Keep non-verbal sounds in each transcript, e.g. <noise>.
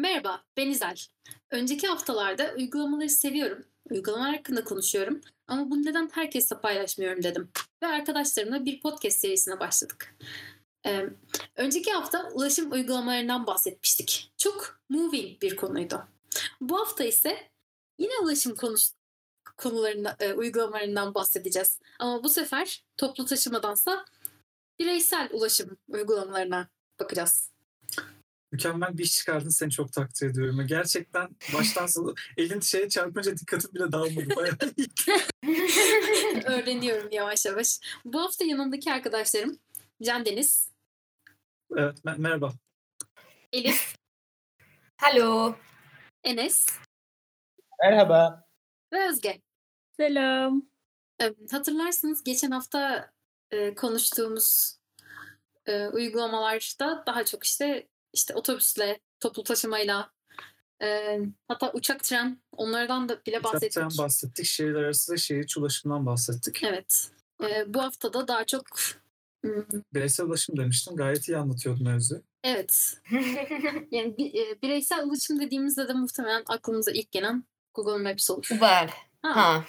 Merhaba, ben İzel. Önceki haftalarda uygulamaları seviyorum, uygulamalar hakkında konuşuyorum ama bunu neden herkesle paylaşmıyorum dedim. Ve arkadaşlarımla bir podcast serisine başladık. Ee, önceki hafta ulaşım uygulamalarından bahsetmiştik. Çok moving bir konuydu. Bu hafta ise yine ulaşım konusu konularından, e, uygulamalarından bahsedeceğiz. Ama bu sefer toplu taşımadansa bireysel ulaşım uygulamalarına bakacağız. Mükemmel bir iş çıkardın seni çok takdir ediyorum. Gerçekten baştan sona elin şeye çarpınca dikkatim bile dağılmadı. Bayağı. <laughs> Öğreniyorum yavaş yavaş. Bu hafta yanımdaki arkadaşlarım Can Deniz, Evet, me- merhaba. Elif, <laughs> Hello. Enes Merhaba. ve Özge. Selam. Hatırlarsınız geçen hafta e, konuştuğumuz e, uygulamalarda daha çok işte işte otobüsle, toplu taşımayla, e, hatta uçak, tren onlardan da bile bahsettik. Uçaktan bahsettik. Şehirler arası ve şehir içi ulaşımdan bahsettik. Evet. E, bu hafta da daha çok hmm, Bireysel ulaşım demiştin. Gayet iyi anlatıyordun mevzu. evet <laughs> yani bi- bireysel ulaşım dediğimizde de muhtemelen aklımıza ilk gelen Google Maps olur. Uber. Ha. Ha.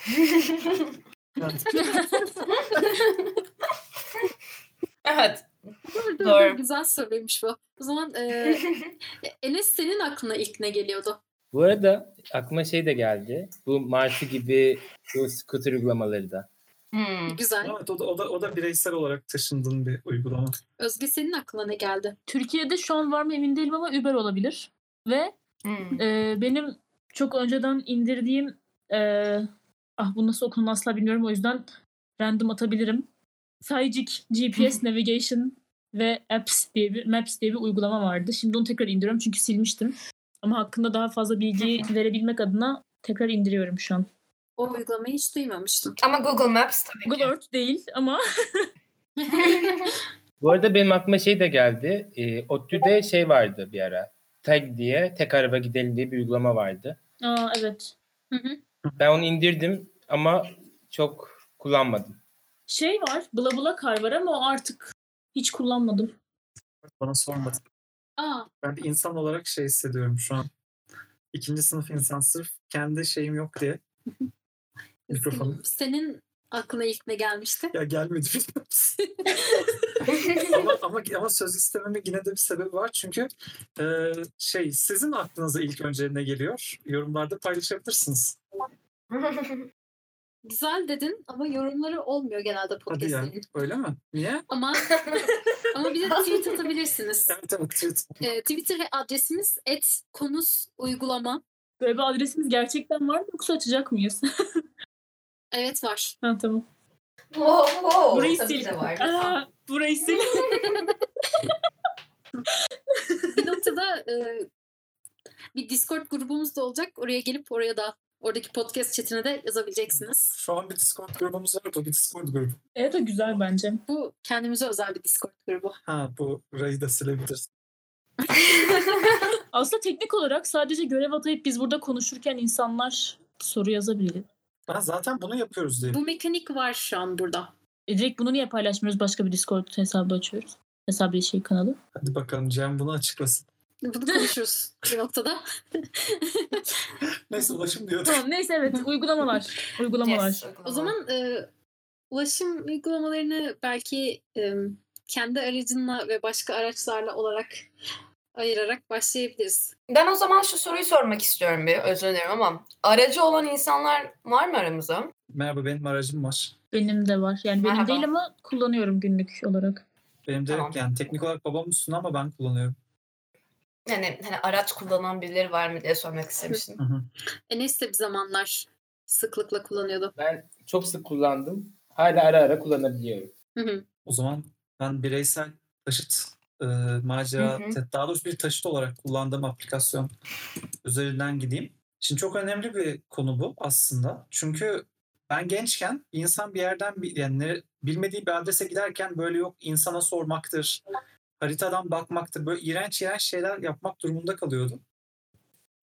Evet. <laughs> <laughs> Doğru, doğru, Doğru. Güzel soruymuş bu. O zaman <laughs> e, Enes senin aklına ilk ne geliyordu? Bu arada aklıma şey de geldi. Bu Martı gibi bu scooter uygulamaları da. Hmm. Güzel. Evet, o da, o da, o da bireysel olarak taşındığın bir uygulama. Özge senin aklına ne geldi? Türkiye'de şu an var mı emin değilim ama Uber olabilir. Ve Hmm. e, benim çok önceden indirdiğim e, ah bu nasıl okunur asla bilmiyorum o yüzden random atabilirim. Saycik GPS Navigation ve Apps diye bir Maps diye bir uygulama vardı. Şimdi onu tekrar indiriyorum çünkü silmiştim. Ama hakkında daha fazla bilgi verebilmek adına tekrar indiriyorum şu an. O uygulamayı hiç duymamıştım. Ama Google Maps tabii Google ki. Earth değil ama <laughs> Bu arada benim aklıma şey de geldi. E, ODTÜ'de şey vardı bir ara. Tag diye tek araba gidelim diye bir uygulama vardı. aa evet. Hı hı. Ben onu indirdim ama çok kullanmadım. Şey var, Bla Bla Car var ama o artık hiç kullanmadım. Bana sormadın. Aa, Ben bir insan olarak şey hissediyorum şu an. İkinci sınıf insan sırf kendi şeyim yok diye. <laughs> Mikrofonu. senin aklına ilk ne gelmişti? Ya gelmedi <laughs> biliyor musun? ama, ama, ama söz istememin yine de bir sebebi var. Çünkü e, şey sizin aklınıza ilk önce ne geliyor? Yorumlarda paylaşabilirsiniz. <laughs> Güzel dedin ama yorumları olmuyor genelde Hadi ya. podcastlerin. Öyle mi? Niye? Ama <laughs> ama bir de tweet atabilirsiniz. Evet evet. tweet. Ee, Twitter adresimiz @konus uygulama. Böyle bir adresimiz gerçekten var mı yoksa açacak mıyız? <laughs> Evet var. ha tamam. wow, wow. Burayı sil. Aa, burayı sil. <laughs> Bir noktada e, bir Discord grubumuz da olacak. Oraya gelip oraya da oradaki podcast chatine de yazabileceksiniz. Şu an bir Discord grubumuz var. Bu bir Discord grubu. evet o güzel bence. Bu kendimize özel bir Discord grubu. Ha bu burayı da silebiliriz. <laughs> Aslında teknik olarak sadece görev atayıp biz burada konuşurken insanlar soru yazabilir. Ben zaten bunu yapıyoruz diye. Bu mekanik var şu an burada. E direkt bunu niye paylaşmıyoruz? Başka bir Discord hesabı açıyoruz. Hesabı şey kanalı. Hadi bakalım Cem bunu açıklasın. Bunu konuşuruz bir noktada. <laughs> Neyse ulaşım diyordum. Tamam neyse evet <laughs> uygulamalar. Uygulamalar. Yes, O zaman e, ulaşım uygulamalarını belki e, kendi aracınla ve başka araçlarla olarak ayırarak başlayabiliriz. Ben o zaman şu soruyu sormak istiyorum bir. Özür dilerim ama aracı olan insanlar var mı aramızda? Merhaba benim aracım var. Benim de var. Yani benim Merhaba. değil ama kullanıyorum günlük olarak. Benim de Tamam. yani teknik olarak babam üstüne ama ben kullanıyorum. Yani hani araç kullanan birileri var mı diye sormak istemiştim. Hı hı. Enes de bir zamanlar sıklıkla kullanıyordu. Ben çok sık kullandım. Hala ara ara kullanabiliyorum. Hı hı. O zaman ben bireysel taşıt e, macera, Hı daha doğrusu bir taşıt olarak kullandığım aplikasyon üzerinden gideyim. Şimdi çok önemli bir konu bu aslında. Çünkü ben gençken insan bir yerden bir, yani bilmediği bir adrese giderken böyle yok insana sormaktır, haritadan bakmaktır, böyle iğrenç iğrenç şeyler yapmak durumunda kalıyordu.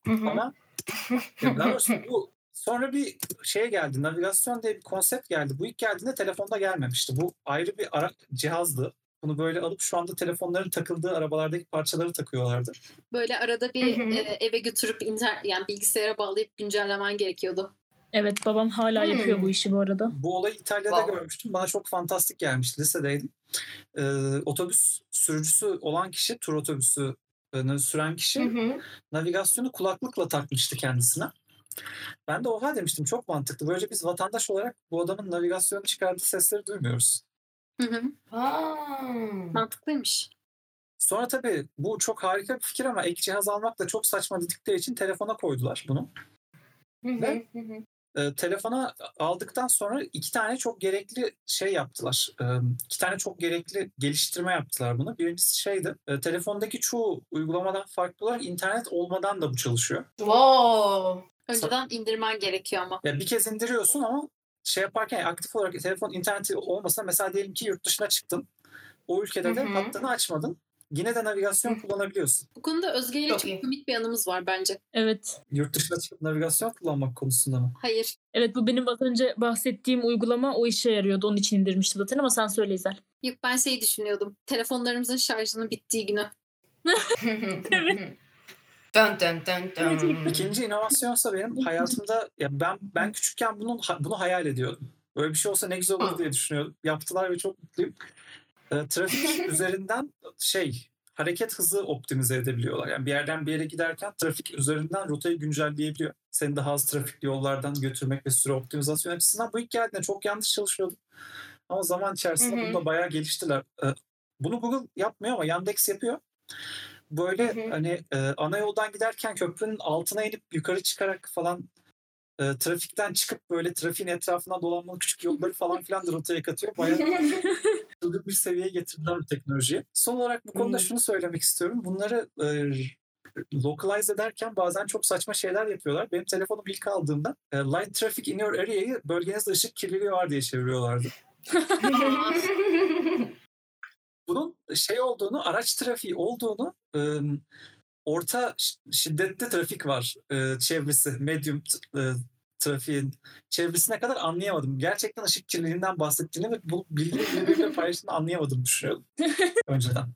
Hı hı. Ama <laughs> ya daha doğrusu bu sonra bir şeye geldi. Navigasyon diye bir konsept geldi. Bu ilk geldiğinde telefonda gelmemişti. Bu ayrı bir ara cihazdı. Bunu böyle alıp şu anda telefonların takıldığı arabalardaki parçaları takıyorlardı. Böyle arada bir Hı hı. e, eve götürüp inter yani bilgisayara bağlayıp güncellemen gerekiyordu. Evet babam hala Hmm. yapıyor bu işi bu arada. Bu olayı İtalya'da Wow. görmüştüm. Bana çok fantastik gelmişti. Lisedeydim. Ee, otobüs sürücüsü olan kişi, tur otobüsü e, süren kişi Hı hı. navigasyonu kulaklıkla takmıştı kendisine. Ben de oha demiştim çok mantıklı. Böylece biz vatandaş olarak bu adamın navigasyonu çıkardığı sesleri duymuyoruz. Hı hı. Aa. Mantıklıymış. Sonra tabii bu çok harika bir fikir ama ek cihaz almak da çok saçma dedikleri için telefona koydular bunu. Hı hı, Ve- hı hı. E, telefona aldıktan sonra iki tane çok gerekli şey yaptılar. E, iki tane çok gerekli geliştirme yaptılar bunu. Birincisi şeydi. e, telefondaki çoğu uygulamadan farklı olarak internet olmadan da bu çalışıyor. Wow. Önceden indirmen gerekiyor ama. Ya bir kez indiriyorsun ama şey yaparken aktif olarak telefon interneti olmasa mesela diyelim ki yurt dışına çıktın. O ülkede de hattını açmadın. Yine de navigasyon kullanabiliyorsun. Bu konuda Özge ile Çok komik bir anımız var bence. Evet. Yurt dışına çıkıp navigasyon kullanmak konusunda mı? Hayır. Evet bu benim az önce bahsettiğim uygulama o işe yarıyordu. Onun için indirmiştim zaten ama sen söyle İzel. Yok ben şey düşünüyordum. Telefonlarımızın şarjının bittiği günü. Dön dön dön dön. İkinci inovasyonsa benim hayatımda ya ben ben küçükken bunun bunu hayal ediyordum. Böyle bir şey olsa ne güzel olur diye düşünüyordum. Yaptılar ve çok mutluyum. E, trafik <laughs> üzerinden şey hareket hızı optimize edebiliyorlar. Yani bir yerden bir yere giderken trafik üzerinden rotayı güncelleyebiliyor. Seni daha az trafikli yollardan götürmek ve süre optimizasyon açısından bu ilk geldiğinde çok yanlış çalışıyordu. Ama zaman içerisinde Hı hı. bunda bayağı geliştiler. E, bunu Google yapmıyor ama Yandex yapıyor. Böyle Hı hı. hani e, ana yoldan giderken köprünün altına inip yukarı çıkarak falan e, trafikten çıkıp böyle trafiğin etrafına dolanmalı küçük yolları falan filan da rotaya katıyor. Bayağı <laughs> bir seviyeye getirdiler bu teknolojiyi. Son olarak bu konuda Hmm. şunu söylemek istiyorum. Bunları e, localize ederken bazen çok saçma şeyler yapıyorlar. Benim telefonum ilk aldığımda e, light traffic in your area'yı bölgenizde ışık kirliliği var diye çeviriyorlardı. <laughs> Bunun şey olduğunu, araç trafiği olduğunu e, orta ş- şiddetli trafik var e, çevresi, medium e, trafiğin çevresine kadar anlayamadım. Gerçekten ışık kirliliğinden bahsettiğini ve bu bilgiyi birbiriyle paylaştığını anlayamadım düşünüyordum <laughs> önceden.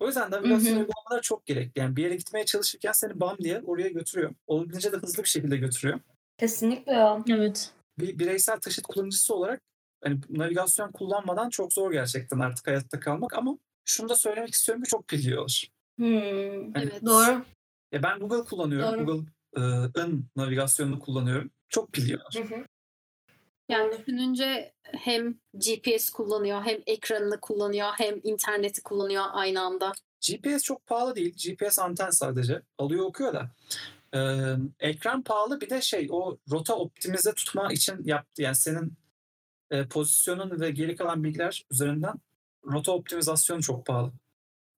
O yüzden navigasyon uygulamaları çok gerekli. Yani bir yere gitmeye çalışırken seni bam diye oraya götürüyor. Olabildiğince de hızlı bir şekilde götürüyor. Kesinlikle ya. Evet. Bir bireysel taşıt kullanıcısı olarak hani navigasyon kullanmadan çok zor gerçekten artık hayatta kalmak ama şunu da söylemek istiyorum ki çok biliyorlar. Hmm. Hani Evet. Doğru. Ya ben Google kullanıyorum. Doğru. Google'ın navigasyonunu kullanıyorum. Çok biliyorlar. Hı hı. Yani düşününce hem GPS kullanıyor, hem ekranını kullanıyor, hem interneti kullanıyor aynı anda. GPS çok pahalı değil. GPS anten sadece. Alıyor okuyor da. Ee, ekran pahalı bir de şey o rota optimize tutma için yaptı. Yani senin e, pozisyonun ve geri kalan bilgiler üzerinden rota optimizasyonu çok pahalı.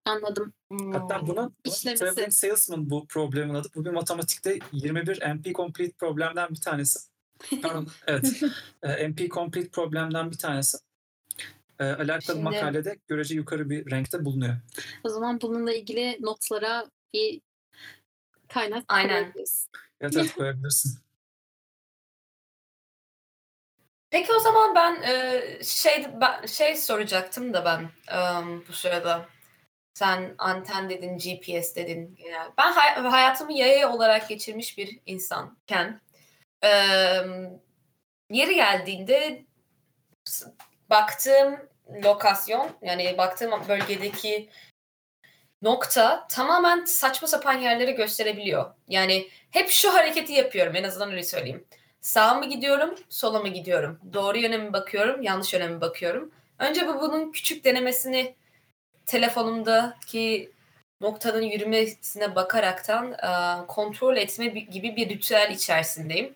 Anladım. Hatta Hmm. bunun İşlemesi. Traveling Salesman bu problemin adı. Bu bir matematikte 21 MP Complete problemden bir tanesi. Pardon, <laughs> evet. <laughs> Ee, MP Complete problemden bir tanesi. Ee, alakalı Şimdi- makalede görece yukarı bir renkte bulunuyor. O zaman bununla ilgili notlara bir kaynak Aynen. koyabiliriz. Evet, evet koyabilirsin. Peki o zaman ben e, şey ben, şey soracaktım da ben e, bu sırada. Sen anten dedin, GPS dedin. Yani ben hay- hayatımı yaya olarak geçirmiş bir insanken e, yeri geldiğinde baktığım lokasyon yani baktığım bölgedeki nokta tamamen saçma sapan yerleri gösterebiliyor. Yani hep şu hareketi yapıyorum en azından öyle söyleyeyim. Sağa mı gidiyorum, sola mı gidiyorum? Doğru yöne mi bakıyorum, yanlış yöne mi bakıyorum? Önce bu bunun küçük denemesini telefonumdaki noktanın yürümesine bakaraktan e, kontrol etme bi- gibi bir ritüel içerisindeyim.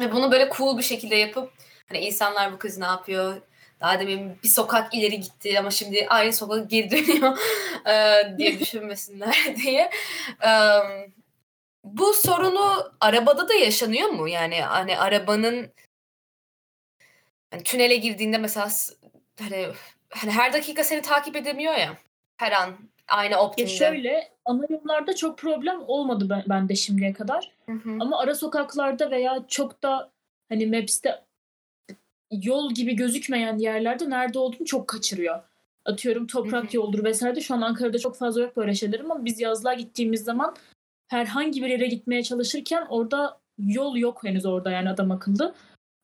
Ve bunu böyle cool bir şekilde yapıp hani insanlar bu kız ne yapıyor? Daha demin bir sokak ileri gitti ama şimdi aynı sokağa geri dönüyor <laughs> e, diye <laughs> düşünmesinler <laughs> diye. E, bu sorunu arabada da yaşanıyor mu? Yani hani arabanın hani tünele girdiğinde mesela hani, hani her dakika seni takip edemiyor ya. Her an aynı Ya optimde. şöyle ana yollarda çok problem olmadı ben, bende şimdiye kadar. Hı hı. Ama ara sokaklarda veya çok da hani Maps'te yol gibi gözükmeyen yerlerde nerede olduğunu çok kaçırıyor. atıyorum toprak yoldur vesaire. Şu an Ankara'da çok fazla yok böyle şeyler ama biz yazlığa gittiğimiz zaman herhangi bir yere gitmeye çalışırken orada yol yok henüz orada yani adam akıllı.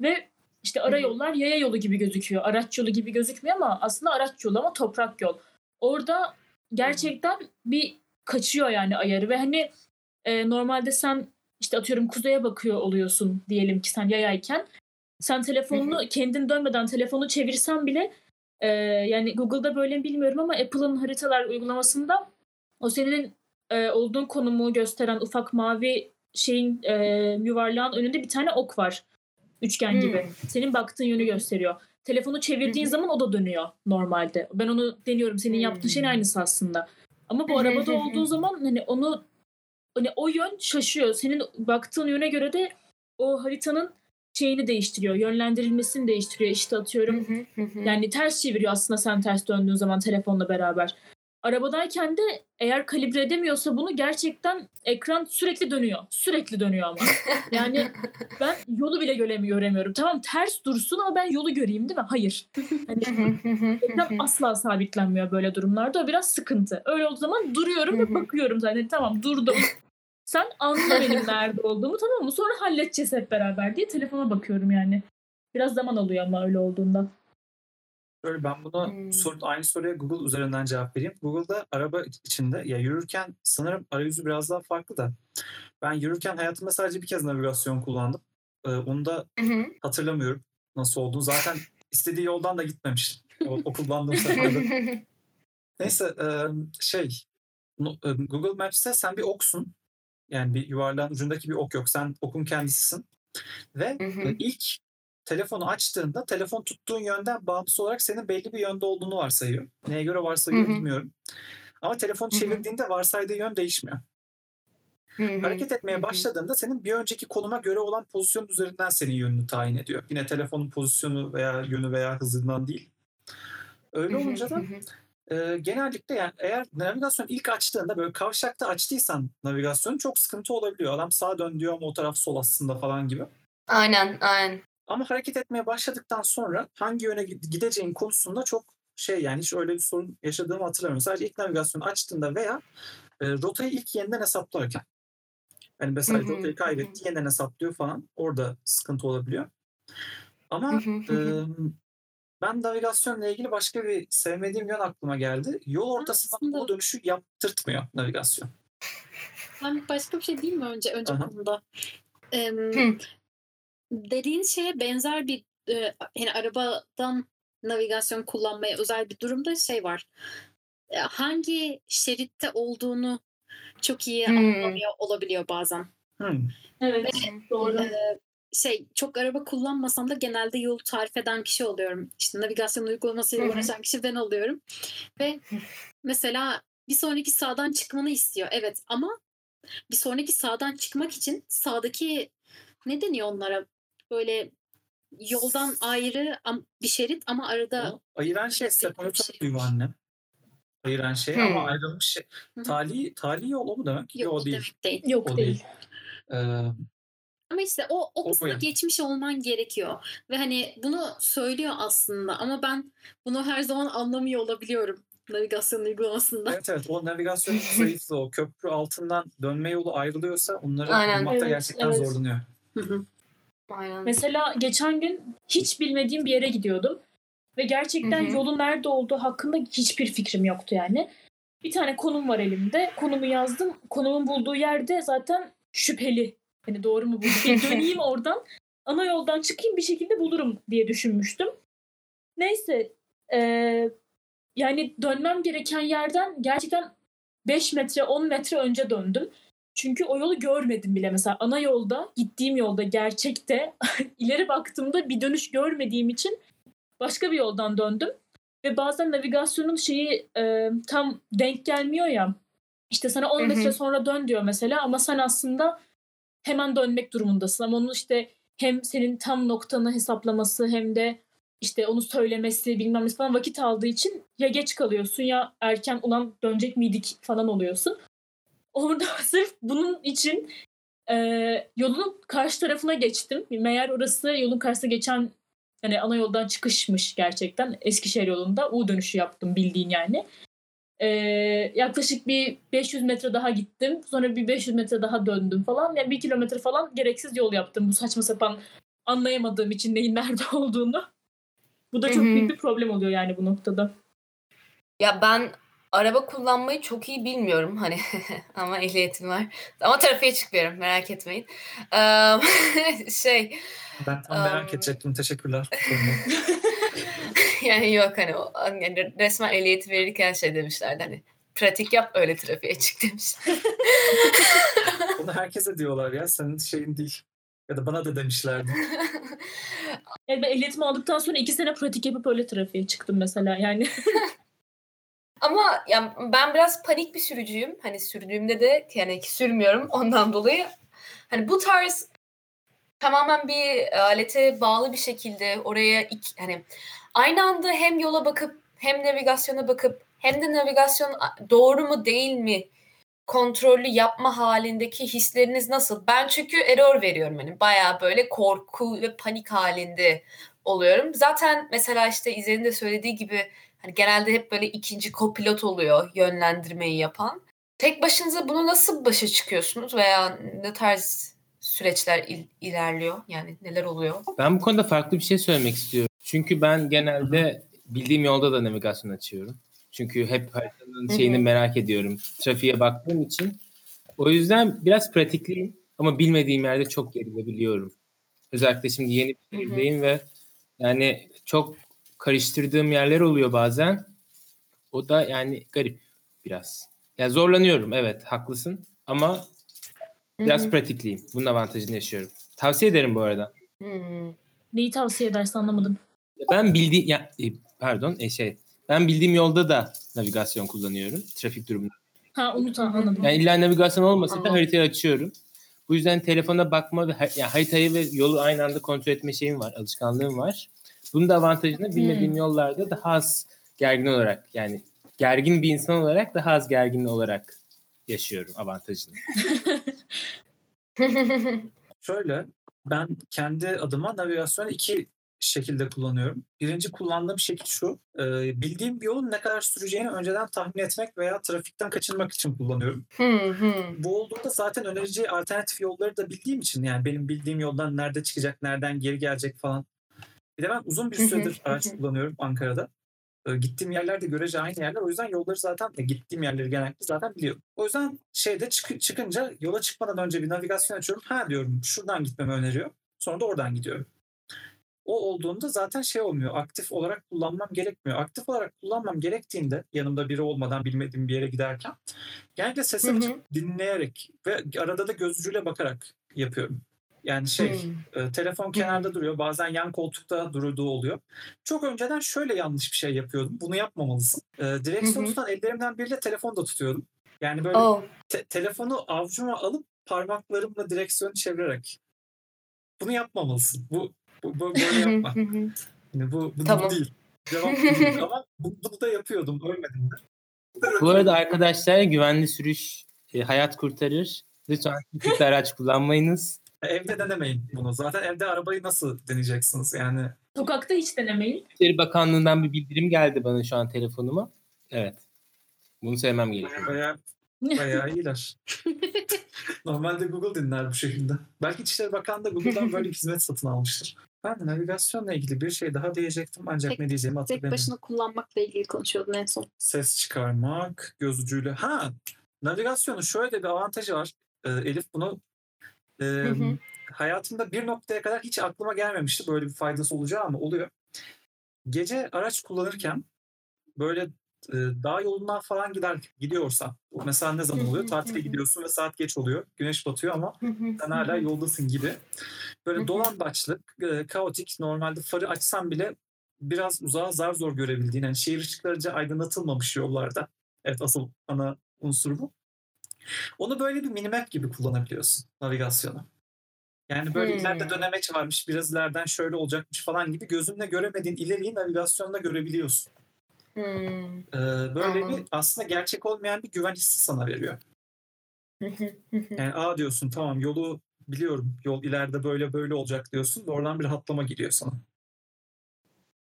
Ve işte ara yollar yaya yolu gibi gözüküyor. Araç yolu gibi gözükmüyor ama aslında araç yolu ama toprak yol. Orada gerçekten bir kaçıyor yani ayarı ve hani e, normalde sen işte atıyorum kuzeye bakıyor oluyorsun diyelim ki sen yayayken. Sen telefonunu kendin dönmeden telefonu çevirsen bile e, yani Google'da böyle mi bilmiyorum ama Apple'ın haritalar uygulamasında o senin e, olduğun konumu gösteren ufak mavi şeyin e, yuvarlağın önünde bir tane ok var. Üçgen gibi. Senin baktığın yönü gösteriyor. Telefonu çevirdiğin zaman o da dönüyor normalde. Ben onu deniyorum. Senin yaptığın şeyin aynısı aslında. Ama bu arabada olduğu zaman hani onu hani o yön şaşıyor. Senin baktığın yöne göre de o haritanın şeyini değiştiriyor. Yönlendirilmesini değiştiriyor. İşte atıyorum yani ters çeviriyor aslında sen ters döndüğün zaman telefonla beraber. Arabadayken de eğer kalibre edemiyorsa bunu gerçekten ekran sürekli dönüyor. Sürekli dönüyor ama. <laughs> Yani ben yolu bile göremiyorum. göremiyorum. Tamam ters dursun ama ben yolu göreyim değil mi? Hayır. Hani ekran asla sabitlenmiyor böyle durumlarda. O biraz sıkıntı. Öyle olduğu zaman duruyorum ve bakıyorum zaten. Tamam durdum. Sen anla benim nerede olduğumu tamam mı? Sonra halledeceğiz hep beraber diye telefona bakıyorum yani. Biraz zaman alıyor ama öyle olduğunda. Şöyle ben buna Hmm. soru, aynı soruya Google üzerinden cevap vereyim. Google'da araba içinde ya yürürken sanırım arayüzü biraz daha farklı da ben yürürken hayatımda sadece bir kez navigasyon kullandım. Ee, onu da hatırlamıyorum nasıl olduğunu. Zaten istediği yoldan da gitmemiş. O, o kullandığım <laughs> seferde. Neyse e, şey e, Google Maps'te sen bir oksun. Yani bir yuvarlağın ucundaki bir ok yok. Sen okun kendisisin. Ve e, ilk telefonu açtığında telefon tuttuğun yönden bağımsız olarak senin belli bir yönde olduğunu varsayıyor. Neye göre varsayıyor bilmiyorum. Ama telefonu çevirdiğinde varsaydığı yön değişmiyor. Hareket etmeye başladığında senin bir önceki konuma göre olan pozisyon üzerinden senin yönünü tayin ediyor. Yine telefonun pozisyonu veya yönü veya hızından değil. Öyle olunca da e, genellikle yani eğer navigasyon ilk açtığında böyle kavşakta açtıysan navigasyonu çok sıkıntı olabiliyor. Adam sağa dön diyor ama o taraf sol aslında falan gibi. Aynen, aynen. Ama hareket etmeye başladıktan sonra hangi yöne gid- gideceğin konusunda çok şey yani hiç öyle bir sorun yaşadığımı hatırlamıyorum. Sadece ilk navigasyonu açtığında veya e, rotayı ilk yeniden hesaplarken. Yani mesela Hı hı, rotayı hı kaybetti yeniden hesaplıyor falan. Orada sıkıntı olabiliyor. Ama Hı hı, hı hı. e, ben navigasyonla ilgili başka bir sevmediğim yön aklıma geldi. Yol ortasında aslında- o dönüşü yaptırtmıyor navigasyon. Ben başka bir şey diyeyim mi önce önce Aha. konuda? Hı. Dediğin şeye benzer bir e, hani arabadan navigasyon kullanmaya özel bir durumda şey var. E, hangi şeritte olduğunu çok iyi Hmm. anlamıyor olabiliyor bazen. Hmm. Evet doğru. E, şey çok araba kullanmasam da genelde yolu tarif eden kişi oluyorum. İşte navigasyon uygulamasıyla uğraşan kişi ben oluyorum. Ve <laughs> mesela bir sonraki sağdan çıkmanı istiyor. Evet ama bir sonraki sağdan çıkmak için sağdaki ne deniyor onlara? Böyle yoldan ayrı bir şerit ama arada Onu ayıran şey separatör diyor annem. Ayıran şey Hmm. ama ayrılmış şey. Tali, tali yol o mu demek? yok o o değil. demek değil. Yok O değil. değil. Ee, Ama işte o, o kısmı yani. geçmiş olman gerekiyor. Ve hani bunu söylüyor aslında ama ben bunu her zaman anlamıyor olabiliyorum navigasyon uygulamasında. evet evet o navigasyonun <laughs> zayıflığı o köprü altından dönme yolu ayrılıyorsa onları Aynen. bulmakta Evet, gerçekten evet. zorlanıyor. Hı hı. Aynen. Mesela geçen gün hiç bilmediğim bir yere gidiyordum. Ve gerçekten Hı hı. yolun nerede olduğu hakkında hiçbir fikrim yoktu yani. Bir tane konum var elimde. Konumu yazdım. Konumun bulduğu yerde zaten şüpheli. Hani doğru mu buldum? <laughs> Döneyim oradan. Ana yoldan çıkayım bir şekilde bulurum diye düşünmüştüm. Neyse. eee, yani dönmem gereken yerden gerçekten 5 metre 10 metre önce döndüm. Çünkü o yolu görmedim bile. Mesela ana yolda, gittiğim yolda gerçekte <laughs> ileri baktığımda bir dönüş görmediğim için başka bir yoldan döndüm. Ve bazen navigasyonun şeyi e, tam denk gelmiyor ya. İşte sana 10 Hı hı. metre sonra dön diyor mesela ama sen aslında hemen dönmek durumundasın. Ama onun işte hem senin tam noktanı hesaplaması hem de işte onu söylemesi bilmem ne falan vakit aldığı için ya geç kalıyorsun ya erken ulan dönecek miydik falan oluyorsun. Orada <laughs> sırf bunun için e, yolun karşı tarafına geçtim. Meğer orası yolun karşısına geçen Yani ana yoldan çıkışmış gerçekten. Eskişehir yolunda U dönüşü yaptım bildiğin yani. Ee, yaklaşık bir 500 metre daha gittim. Sonra bir 500 metre daha döndüm falan. Yani bir kilometre falan gereksiz yol yaptım. Bu saçma sapan anlayamadığım için neyin nerede <laughs> olduğunu. Bu da çok büyük bir problem oluyor yani bu noktada. Ya ben araba kullanmayı çok iyi bilmiyorum hani <laughs> ama ehliyetim var. Ama trafiğe çıkmıyorum merak etmeyin. Eee, <laughs> şey Ben tam merak edecektim. Teşekkürler. <laughs> yani yok hani o, yani resmen ehliyeti verirken şey demişlerdi hani pratik yap öyle trafiğe çık demişler. Bunu herkese diyorlar ya. Senin şeyin değil. Ya da bana da demişlerdi. Yani ben ehliyetimi aldıktan sonra iki sene pratik yapıp öyle trafiğe çıktım mesela. Yani Ama ya ben biraz panik bir sürücüyüm. Hani sürdüğümde de yani sürmüyorum ondan dolayı. Hani bu tarz tamamen bir alete bağlı bir şekilde oraya iki, hani aynı anda hem yola bakıp hem navigasyona bakıp hem de navigasyon doğru mu değil mi kontrollü yapma halindeki hisleriniz nasıl? Ben çünkü error veriyorum hani bayağı böyle korku ve panik halinde oluyorum. Zaten mesela işte İzer'in de söylediği gibi hani genelde hep böyle ikinci kopilot oluyor yönlendirmeyi yapan. Tek başınıza bunu nasıl başa çıkıyorsunuz veya ne tarz süreçler il- ilerliyor? Yani neler oluyor? Ben bu konuda farklı bir şey söylemek istiyorum. Çünkü ben genelde bildiğim yolda da navigasyon açıyorum. Çünkü hep haritanın şeyini merak ediyorum. Trafiğe baktığım için. O yüzden biraz pratikliyim ama bilmediğim yerde çok gerilebiliyorum. Özellikle şimdi yeni bir şehirdeyim ve yani çok karıştırdığım yerler oluyor bazen. O da yani garip biraz. Ya zorlanıyorum evet haklısın ama biraz Hı hı. pratikliyim. Bunun avantajını yaşıyorum. Tavsiye ederim bu arada. Hmm. neyi tavsiye edersin anlamadım. Ben bildiğim ya e, pardon e, şey ben bildiğim yolda da navigasyon kullanıyorum trafik durumunda. Ha onu anladım. Yani illa navigasyon olmasa da haritayı açıyorum. Bu yüzden telefona bakma ve yani haritayı ve yolu aynı anda kontrol etme şeyim var, alışkanlığım var. Bunun da avantajını bilmediğim Hmm. yollarda daha az gergin olarak yani gergin bir insan olarak daha az gergin olarak yaşıyorum avantajını. <laughs> Şöyle ben kendi adıma navigasyonu iki şekilde kullanıyorum. Birinci kullandığım şekil şu. e, bildiğim bir yolun ne kadar süreceğini önceden tahmin etmek veya trafikten kaçınmak için kullanıyorum. Hmm, hmm. Bu olduğunda zaten önereceği alternatif yolları da bildiğim için yani benim bildiğim yoldan nerede çıkacak, nereden geri gelecek falan. Bir de ben uzun bir süredir araç kullanıyorum Ankara'da. E, gittiğim yerler de görece aynı yerler. O yüzden yolları zaten e, gittiğim yerleri genellikle zaten biliyorum. O yüzden şeyde çık- çıkınca yola çıkmadan önce bir navigasyon açıyorum. Ha diyorum şuradan gitmemi öneriyor. Sonra da oradan gidiyorum. O olduğunda zaten şey olmuyor. Aktif olarak kullanmam gerekmiyor. Aktif olarak kullanmam gerektiğinde yanımda biri olmadan bilmediğim bir yere giderken genellikle sesi dinleyerek ve arada da gözcüyle bakarak yapıyorum. Yani şey Hmm. e, telefon kenarda duruyor. Bazen yan koltukta durduğu oluyor. Çok önceden şöyle yanlış bir şey yapıyordum. Bunu yapmamalısın. E, direksiyon tutan ellerimden biriyle telefon da tutuyordum. Yani böyle Oh. te- telefonu avucuma alıp parmaklarımla direksiyonu çevirerek. Bunu yapmamalısın. Bu, bu, bu <laughs> böyle yapma. Yani bu, bu, Tamam. değil. Cevap bu değil. <laughs> Ama bu- bunu da yapıyordum. Ölmedim de. Bu arada arkadaşlar güvenli sürüş e, hayat kurtarır. Lütfen kötü araç kullanmayınız. Evde denemeyin bunu. Zaten evde arabayı nasıl deneyeceksiniz? Yani Sokakta hiç denemeyin. İçişleri Bakanlığı'ndan bir bildirim geldi bana şu an telefonuma. Evet. Bunu söylemem gerekiyor. bayağı, bayağı iyiler. <laughs> Normalde Google dinler bu şekilde. Belki İçişleri Bakanı da Google'dan böyle bir hizmet satın almıştır. Ben de navigasyonla ilgili bir şey daha diyecektim ancak Tek- ne diyeceğimi Tek hatırlamıyorum. başına kullanmakla ilgili konuşuyordun en son. Ses çıkarmak, göz ucuyla. Ha, navigasyonun şöyle de bir avantajı var. Ee, Elif bunu e, Hı hı. hayatımda bir noktaya kadar hiç aklıma gelmemişti böyle bir faydası olacağı ama oluyor. Gece araç kullanırken böyle e, dağ yolundan falan gider gidiyorsan mesela ne zaman oluyor? Tatile gidiyorsun ve saat geç oluyor. Güneş batıyor ama sen hala yoldasın gibi. Böyle dolambaçlık, e, kaotik normalde farı açsan bile biraz uzağa zar zor görebildiğin yani şehir ışıklarınca aydınlatılmamış yollarda. Evet asıl ana unsur bu. Onu böyle bir minimap gibi kullanabiliyorsun navigasyonu. Yani böyle Hmm. ileride dönemeç varmış, biraz ileriden şöyle olacakmış falan gibi gözünle göremediğin ileriyi navigasyonda görebiliyorsun. Hmm. Ee, böyle bir Anladım. aslında gerçek olmayan bir güven hissi sana veriyor. <laughs> Yani aa diyorsun tamam yolu biliyorum. Yol ileride böyle böyle olacak diyorsun. Oradan bir rahatlama giriyor sana.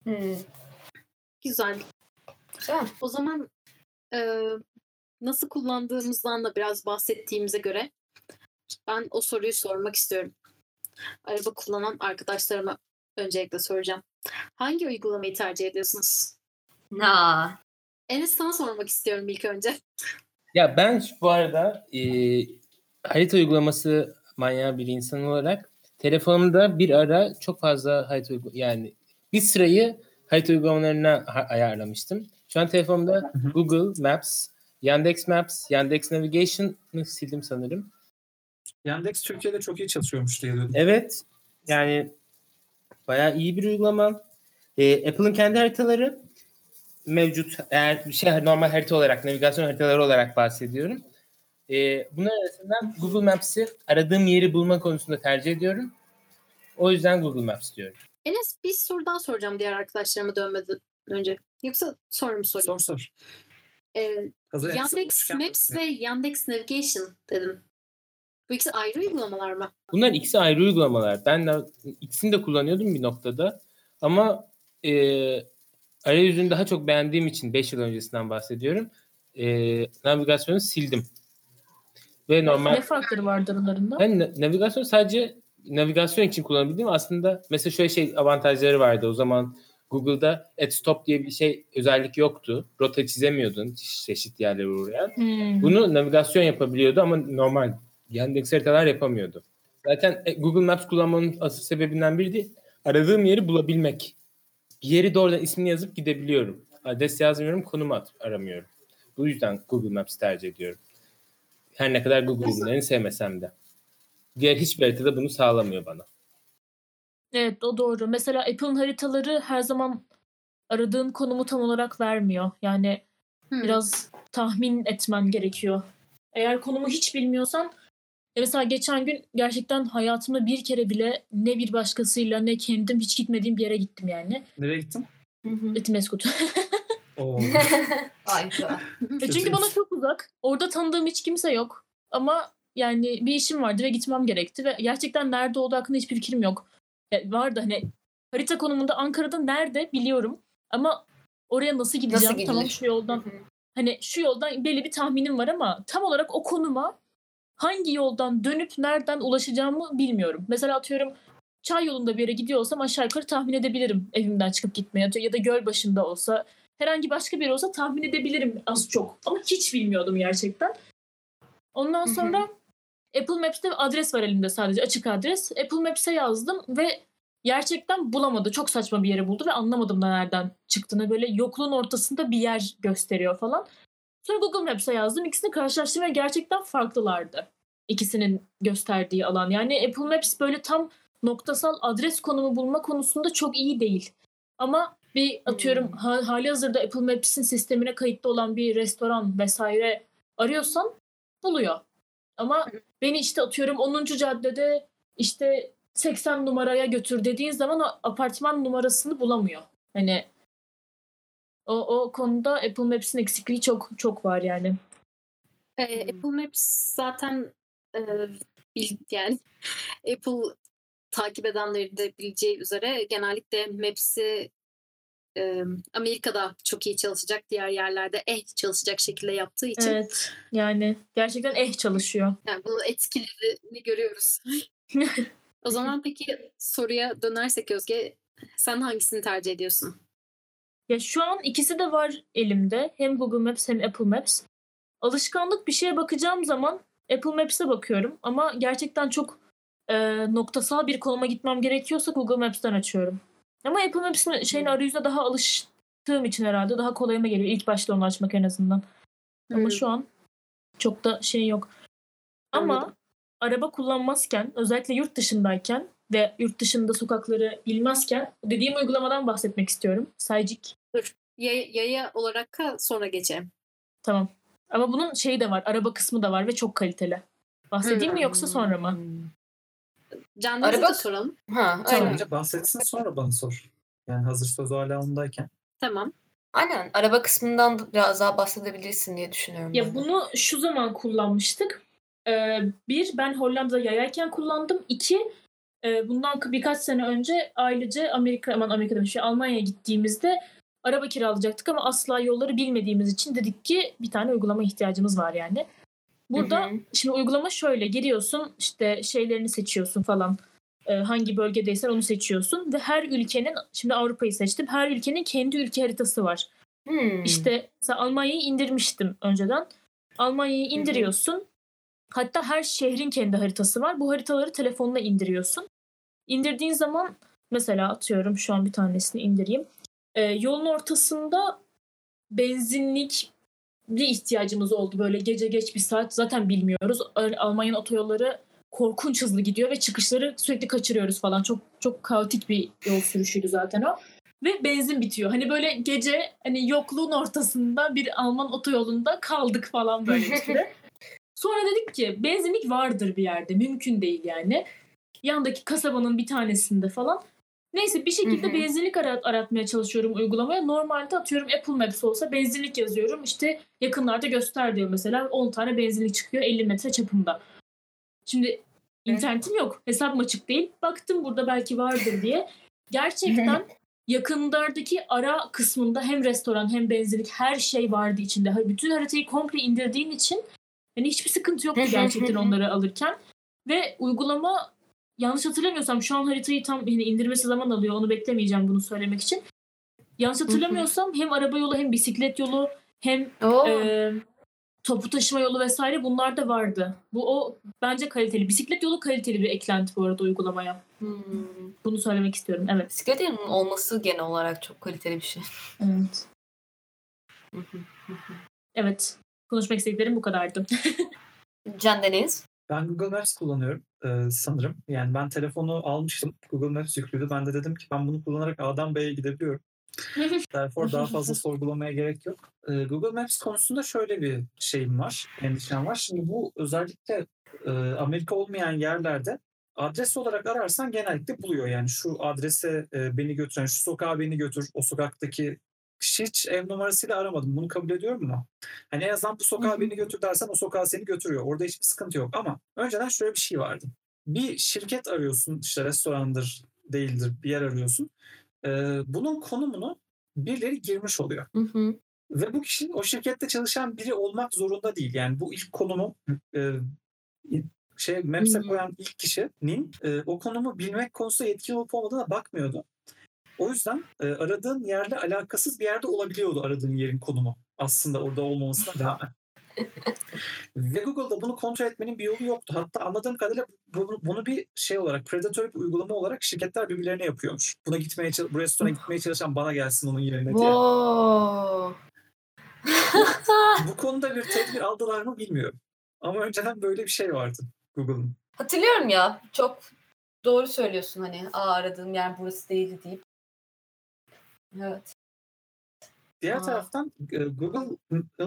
Hmm. Güzel. Güzel. O zaman e, nasıl kullandığımızdan da biraz bahsettiğimize göre ben o soruyu sormak istiyorum. Araba kullanan arkadaşlarıma öncelikle soracağım. Hangi uygulamayı tercih ediyorsunuz? Na. Enes sana sormak istiyorum ilk önce. Ya ben bu arada e, harita uygulaması manyağı bir insan olarak telefonumda bir ara çok fazla harita yani bir sırayı harita uygulamalarına ha- ayarlamıştım. Şu an telefonumda. Google Maps, Yandex Maps, Yandex Navigation'ı sildim sanırım. Yandex Türkiye'de çok iyi çalışıyormuş diye duydum. Evet. Yani bayağı iyi bir uygulama. Ee, Apple'ın kendi haritaları mevcut. Eğer bir şey normal harita olarak, navigasyon haritaları olarak bahsediyorum. Ee, bunlar arasından Google Maps'i aradığım yeri bulma konusunda tercih ediyorum. O yüzden Google Maps diyorum. Enes bir soru daha soracağım diğer arkadaşlarıma dönmeden önce. Yoksa soru mu sorayım? Sor sor. Ee, Hazır Yandex Maps ve Yandex Navigation dedim. Bu ikisi ayrı uygulamalar mı? Bunlar ikisi ayrı uygulamalar. Ben de ikisini de kullanıyordum bir noktada. Ama e, arayüzünü daha çok beğendiğim için 5 yıl öncesinden bahsediyorum. E, navigasyonu sildim. Ve normal Ne farkları vardı aralarında? ben na- navigasyon sadece navigasyon için kullanabildim. Aslında mesela şöyle şey avantajları vardı. O zaman Google'da at stop diye bir şey özellik yoktu. Rota çizemiyordun çeşitli yerlere uğrayan. Hmm. Bunu navigasyon yapabiliyordu ama normal Yandex haritalar yapamıyordu. Zaten e, Google Maps kullanmanın asıl sebebinden biri de aradığım yeri bulabilmek. Bir yeri doğrudan ismini yazıp gidebiliyorum. Adres yazmıyorum, konum at, aramıyorum. Bu yüzden Google Maps tercih ediyorum. Her ne kadar Google ürünlerini sevmesem de. Diğer hiçbir haritada bunu sağlamıyor bana. Evet o doğru. Mesela Apple'ın haritaları her zaman aradığın konumu tam olarak vermiyor. Yani Hmm. biraz tahmin etmen gerekiyor. Eğer konumu hiç bilmiyorsan e mesela geçen gün gerçekten hayatımda bir kere bile ne bir başkasıyla ne kendim hiç gitmediğim bir yere gittim yani. Nereye gittin? Etimeskut. <laughs> Oo. <laughs> Harika. E çünkü bana çok uzak. Orada tanıdığım hiç kimse yok. Ama yani bir işim vardı ve gitmem gerekti ve gerçekten nerede olduğu hakkında hiçbir fikrim yok. Ya vardı hani harita konumunda Ankara'da nerede biliyorum ama oraya nasıl gideceğim? gidilir? tamam şu yoldan hani şu yoldan belli bir tahminim var ama tam olarak o konuma hangi yoldan dönüp nereden ulaşacağımı bilmiyorum. Mesela atıyorum çay yolunda bir yere gidiyorsam aşağı yukarı tahmin edebilirim evimden çıkıp gitmeye ya da göl başında olsa herhangi başka bir olsa tahmin edebilirim az çok. Ama hiç bilmiyordum gerçekten. Ondan Hı hı. Apple Maps'te adres var elimde sadece açık adres. Apple Maps'e yazdım ve gerçekten bulamadı. Çok saçma bir yere buldu ve anlamadım da nereden çıktığını. Böyle yokluğun ortasında bir yer gösteriyor falan. Sonra Google Maps'e yazdım. İkisini karşılaştırdım ve gerçekten farklılardı. İkisinin gösterdiği alan. Yani Apple Maps böyle tam noktasal adres konumu bulma konusunda çok iyi değil. Ama bir atıyorum Hmm. ha, hali hazırda Apple Maps'in sistemine kayıtlı olan bir restoran vesaire arıyorsan buluyor. Ama beni işte atıyorum 10. caddede işte 80 numaraya götür dediğin zaman o apartman numarasını bulamıyor. Hani o, o konuda Apple Maps'in eksikliği çok çok var yani. Hmm. Apple Maps zaten e, bil- yani <laughs> Apple takip edenleri de bileceği üzere genellikle Maps'i e, Amerika'da çok iyi çalışacak, diğer yerlerde eh çalışacak şekilde yaptığı için Evet. Yani gerçekten eh çalışıyor. yani bunu etkilerini görüyoruz. <laughs> o zaman peki soruya dönersek Özge, sen hangisini tercih ediyorsun? Ya şu an ikisi de var elimde. Hem Google Maps hem Apple Maps. Alışkanlık bir şeye bakacağım zaman Apple Maps'e bakıyorum. Ama gerçekten çok e, noktasal bir konuma gitmem gerekiyorsa Google Maps'ten açıyorum. Ama Apple Maps'in şeyin arayüzüne daha alıştığım için herhalde daha kolayıma geliyor. İlk başta onu açmak en azından. Ama Hmm. şu an çok da şey yok. Ama Anladım. araba kullanmazken özellikle yurt dışındayken ve yurt dışında sokakları bilmezken dediğim uygulamadan bahsetmek istiyorum. Saycik. Yaya, yaya olarak da sonra geçelim. Tamam. Ama bunun şeyi de var. Araba kısmı da var ve çok kaliteli. Bahsedeyim mi yoksa sonra mı? Canlı'ya Araba- da soralım. Ha, Tamam. Önce bahsetsin sonra bana sor. Yani hazır söz hala ondayken. Tamam. Aynen. Araba kısmından da biraz daha bahsedebilirsin diye düşünüyorum. ben Ya de. bunu şu zaman kullanmıştık. Ee, bir, ben Hollanda'da yayarken kullandım. İki, e, bundan birkaç sene önce ailece Amerika, aman Amerika demiş, Almanya'ya gittiğimizde araba kiralayacaktık ama asla yolları bilmediğimiz için dedik ki bir tane uygulama ihtiyacımız var yani. Burada Hı hı. şimdi uygulama şöyle giriyorsun işte şeylerini seçiyorsun falan. Ee, hangi bölgedeysen onu seçiyorsun ve her ülkenin şimdi Avrupa'yı seçtim. Her ülkenin kendi ülke haritası var. Hmm. İşte mesela Almanya'yı indirmiştim önceden. Almanya'yı indiriyorsun. Hatta her şehrin kendi haritası var. Bu haritaları telefonuna indiriyorsun. İndirdiğin zaman mesela atıyorum şu an bir tanesini indireyim. Ee, yolun ortasında benzinlik bir ihtiyacımız oldu böyle gece geç bir saat zaten bilmiyoruz. Almanya'nın otoyolları korkunç hızlı gidiyor ve çıkışları sürekli kaçırıyoruz falan. Çok çok kaotik bir yol sürüşüydü zaten o. Ve benzin bitiyor. Hani böyle gece hani yokluğun ortasında bir Alman otoyolunda kaldık falan böyle bir süre. <laughs> Sonra dedik ki benzinlik vardır bir yerde. Mümkün değil yani. Yandaki kasabanın bir tanesinde falan. Neyse bir şekilde Hı hı. benzinlik arat, aratmaya çalışıyorum uygulamaya. Normalde atıyorum Apple Maps olsa benzinlik yazıyorum. İşte yakınlarda göster diyor mesela. 10 tane benzinlik çıkıyor 50 metre çapında. Şimdi internetim yok. Hesabım açık değil. Baktım burada belki vardır diye. Gerçekten <laughs> yakınlardaki ara kısmında hem restoran hem benzinlik her şey vardı içinde. Bütün haritayı komple indirdiğin için yani hiçbir sıkıntı yoktu <laughs> gerçekten onları alırken. Ve uygulama yanlış hatırlamıyorsam şu an haritayı tam yine indirmesi zaman alıyor. Onu beklemeyeceğim bunu söylemek için. Yanlış hatırlamıyorsam hem araba yolu hem bisiklet yolu hem Oo. e, topu taşıma yolu vesaire bunlar da vardı. Bu o bence kaliteli. Bisiklet yolu kaliteli bir eklenti bu arada uygulamaya. Hmm. Bunu söylemek istiyorum. Evet. Bisiklet yolunun olması genel olarak çok kaliteli bir şey. Evet. Evet. Konuşmak istediklerim bu kadardı. <laughs> Can Deniz. Ben Google Maps kullanıyorum e, sanırım. Yani ben telefonu almıştım. Google Maps yüklüydü. Ben de dedim ki ben bunu kullanarak A'dan B'ye gidebiliyorum. Therefore daha fazla <laughs> sorgulamaya gerek yok. E, Google Maps konusunda şöyle bir şeyim var, endişem var. Şimdi bu özellikle e, Amerika olmayan yerlerde adres olarak ararsan genellikle buluyor. Yani şu adrese e, beni götüren, şu sokağa beni götür, o sokaktaki hiç ev numarasıyla aramadım. Bunu kabul ediyorum ama hani en azından bu sokağa beni götür dersen o sokağa seni götürüyor. Orada hiçbir sıkıntı yok ama önceden şöyle bir şey vardı. Bir şirket arıyorsun işte restorandır değildir bir yer arıyorsun. Ee, bunun konumunu birileri girmiş oluyor. Hı hı. Ve bu kişinin o şirkette çalışan biri olmak zorunda değil. Yani bu ilk konumu e, şey Maps'e koyan ilk kişinin e, o konumu bilmek konusunda yetkili olup olmadığına bakmıyordu. O yüzden e, aradığın yerle alakasız bir yerde olabiliyordu aradığın yerin konumu. Aslında orada olmamasına rağmen. <laughs> Ve Google'da bunu kontrol etmenin bir yolu yoktu. Hatta anladığım kadarıyla bu- bunu bir şey olarak, predatör bir uygulama olarak şirketler birbirlerine yapıyormuş. Buna gitmeye, bu restorana gitmeye çalışan bana gelsin onun yerine diye. Wow. Bu konuda bir tedbir aldılar mı bilmiyorum. Ama önceden böyle bir şey vardı Google'ın. Hatırlıyorum ya. Çok doğru söylüyorsun hani. Aa aradığım yer burası değildi deyip. Evet. Diğer Aa. taraftan e, Google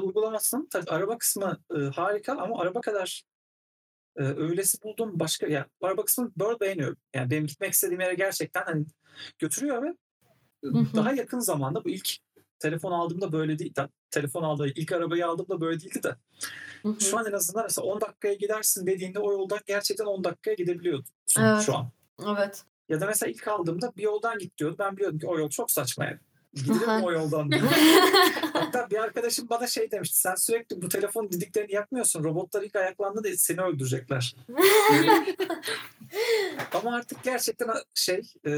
uygulamasının tabii araba kısmı e, harika ama araba kadar e, öylesi bulduğum başka yani araba kısmını böyle beğeniyorum. Yani benim gitmek istediğim yere gerçekten hani götürüyor ve e, daha yakın zamanda bu ilk telefon aldığımda böyle değil. da- Telefon aldığımda ilk arabayı aldığımda böyle değildi de. Şu an en azından mesela 10 dakikaya gidersin dediğinde o yoldan gerçekten 10 dakikaya gidebiliyorsun Evet. şu an. Evet. Ya da mesela ilk aldığımda bir yoldan git diyordu. Ben biliyordum ki o yol çok saçma yani. Aha. o yoldan. <laughs> Hatta bir arkadaşım bana şey demişti. Sen sürekli bu telefon didiklerini yakmıyorsun. Robotlar ilk ayaklandığında seni öldürecekler. <laughs> Ama artık gerçekten şey e,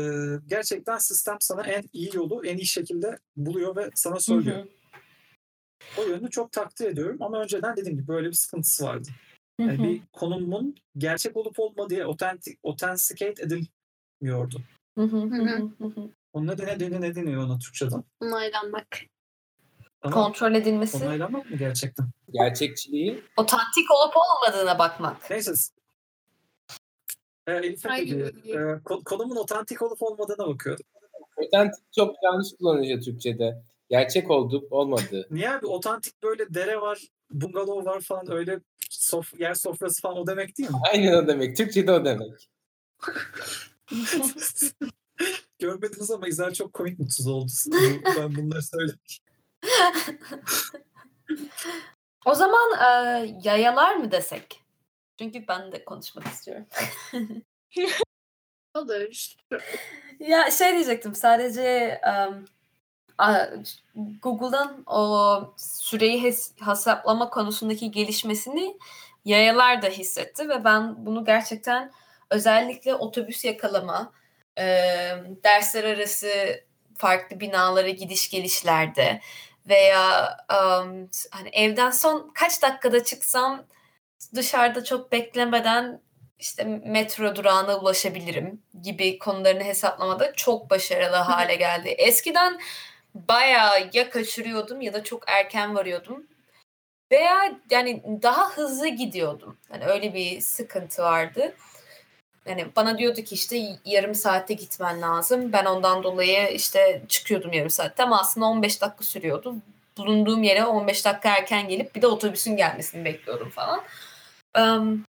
gerçekten sistem sana en iyi yolu en iyi şekilde buluyor ve sana söylüyor. O yönünü çok takdir ediyorum ama önceden dediğim gibi böyle bir sıkıntısı vardı. Yani bir konumun gerçek olup olmadığı otentik, authenticate edilmiyordu. Hı hı, hı Hı hı. Onun ne deniyor, ne deniyor ona Türkçe'den? Onaylanmak. Ama Kontrol edilmesi. onaylanmak mı gerçekten? Gerçekçiliği Otantik olup olmadığına bakmak. Neyse. Ee, Elif dedi, e, ko- konumun otantik olup olmadığına bakıyordum. otantik çok yanlış kullanılıyor Türkçe'de. Gerçek olduk olmadı. <laughs> Niye abi otantik böyle dere var, bungalov var falan öyle sof yer sofrası falan o demek değil mi? Aynen o demek. Türkçe'de o demek. <laughs> <laughs> Görmediniz ama İzel çok komik mutsuz oldu. ben bunları söyledim. O zaman e, yayalar mı desek? Çünkü ben de konuşmak istiyorum. <laughs> Olur. Ya şey diyecektim sadece um, a- Google'dan o süreyi hes- hesaplama konusundaki gelişmesini yayalar da hissetti ve ben bunu gerçekten özellikle otobüs yakalama, e, dersler arası farklı binalara gidiş gelişlerde veya um, hani evden son kaç dakikada çıksam dışarıda çok beklemeden işte metro durağına ulaşabilirim gibi konularını hesaplamada çok başarılı hale geldi. Eskiden bayağı ya kaçırıyordum ya da çok erken varıyordum. Veya yani daha hızlı gidiyordum. Yani öyle bir sıkıntı vardı. Yani bana diyordu ki işte yarım saatte gitmen lazım. Ben ondan dolayı işte çıkıyordum yarım saatte ama aslında 15 dakika sürüyordu. Bulunduğum yere 15 dakika erken gelip bir de otobüsün gelmesini bekliyordum falan. Um,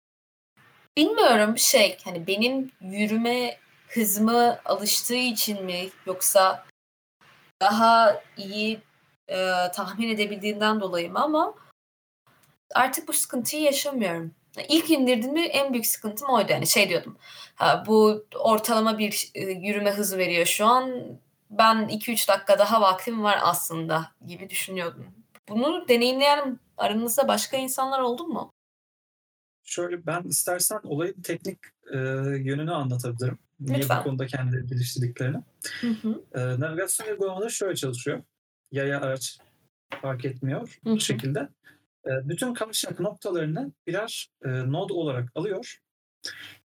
bilmiyorum şey hani benim yürüme hızıma alıştığı için mi yoksa daha iyi e, tahmin edebildiğinden dolayı mı ama artık bu sıkıntıyı yaşamıyorum. İlk indirdiğimde en büyük sıkıntım oydu. Yani şey diyordum. Ha, bu ortalama bir e, yürüme hızı veriyor şu an. Ben 2-3 dakika daha vaktim var aslında gibi düşünüyordum. Bunu deneyimleyen aranızda başka insanlar oldu mu? Şöyle ben istersen olayın teknik e, yönünü anlatabilirim. Niye Lütfen. bu konuda kendileri geliştirdiklerini. Hı hı. E, navigasyon uygulamaları şöyle çalışıyor. Yaya araç fark etmiyor Hı hı. bu şekilde. E, bütün kavşak noktalarını birer e, node olarak alıyor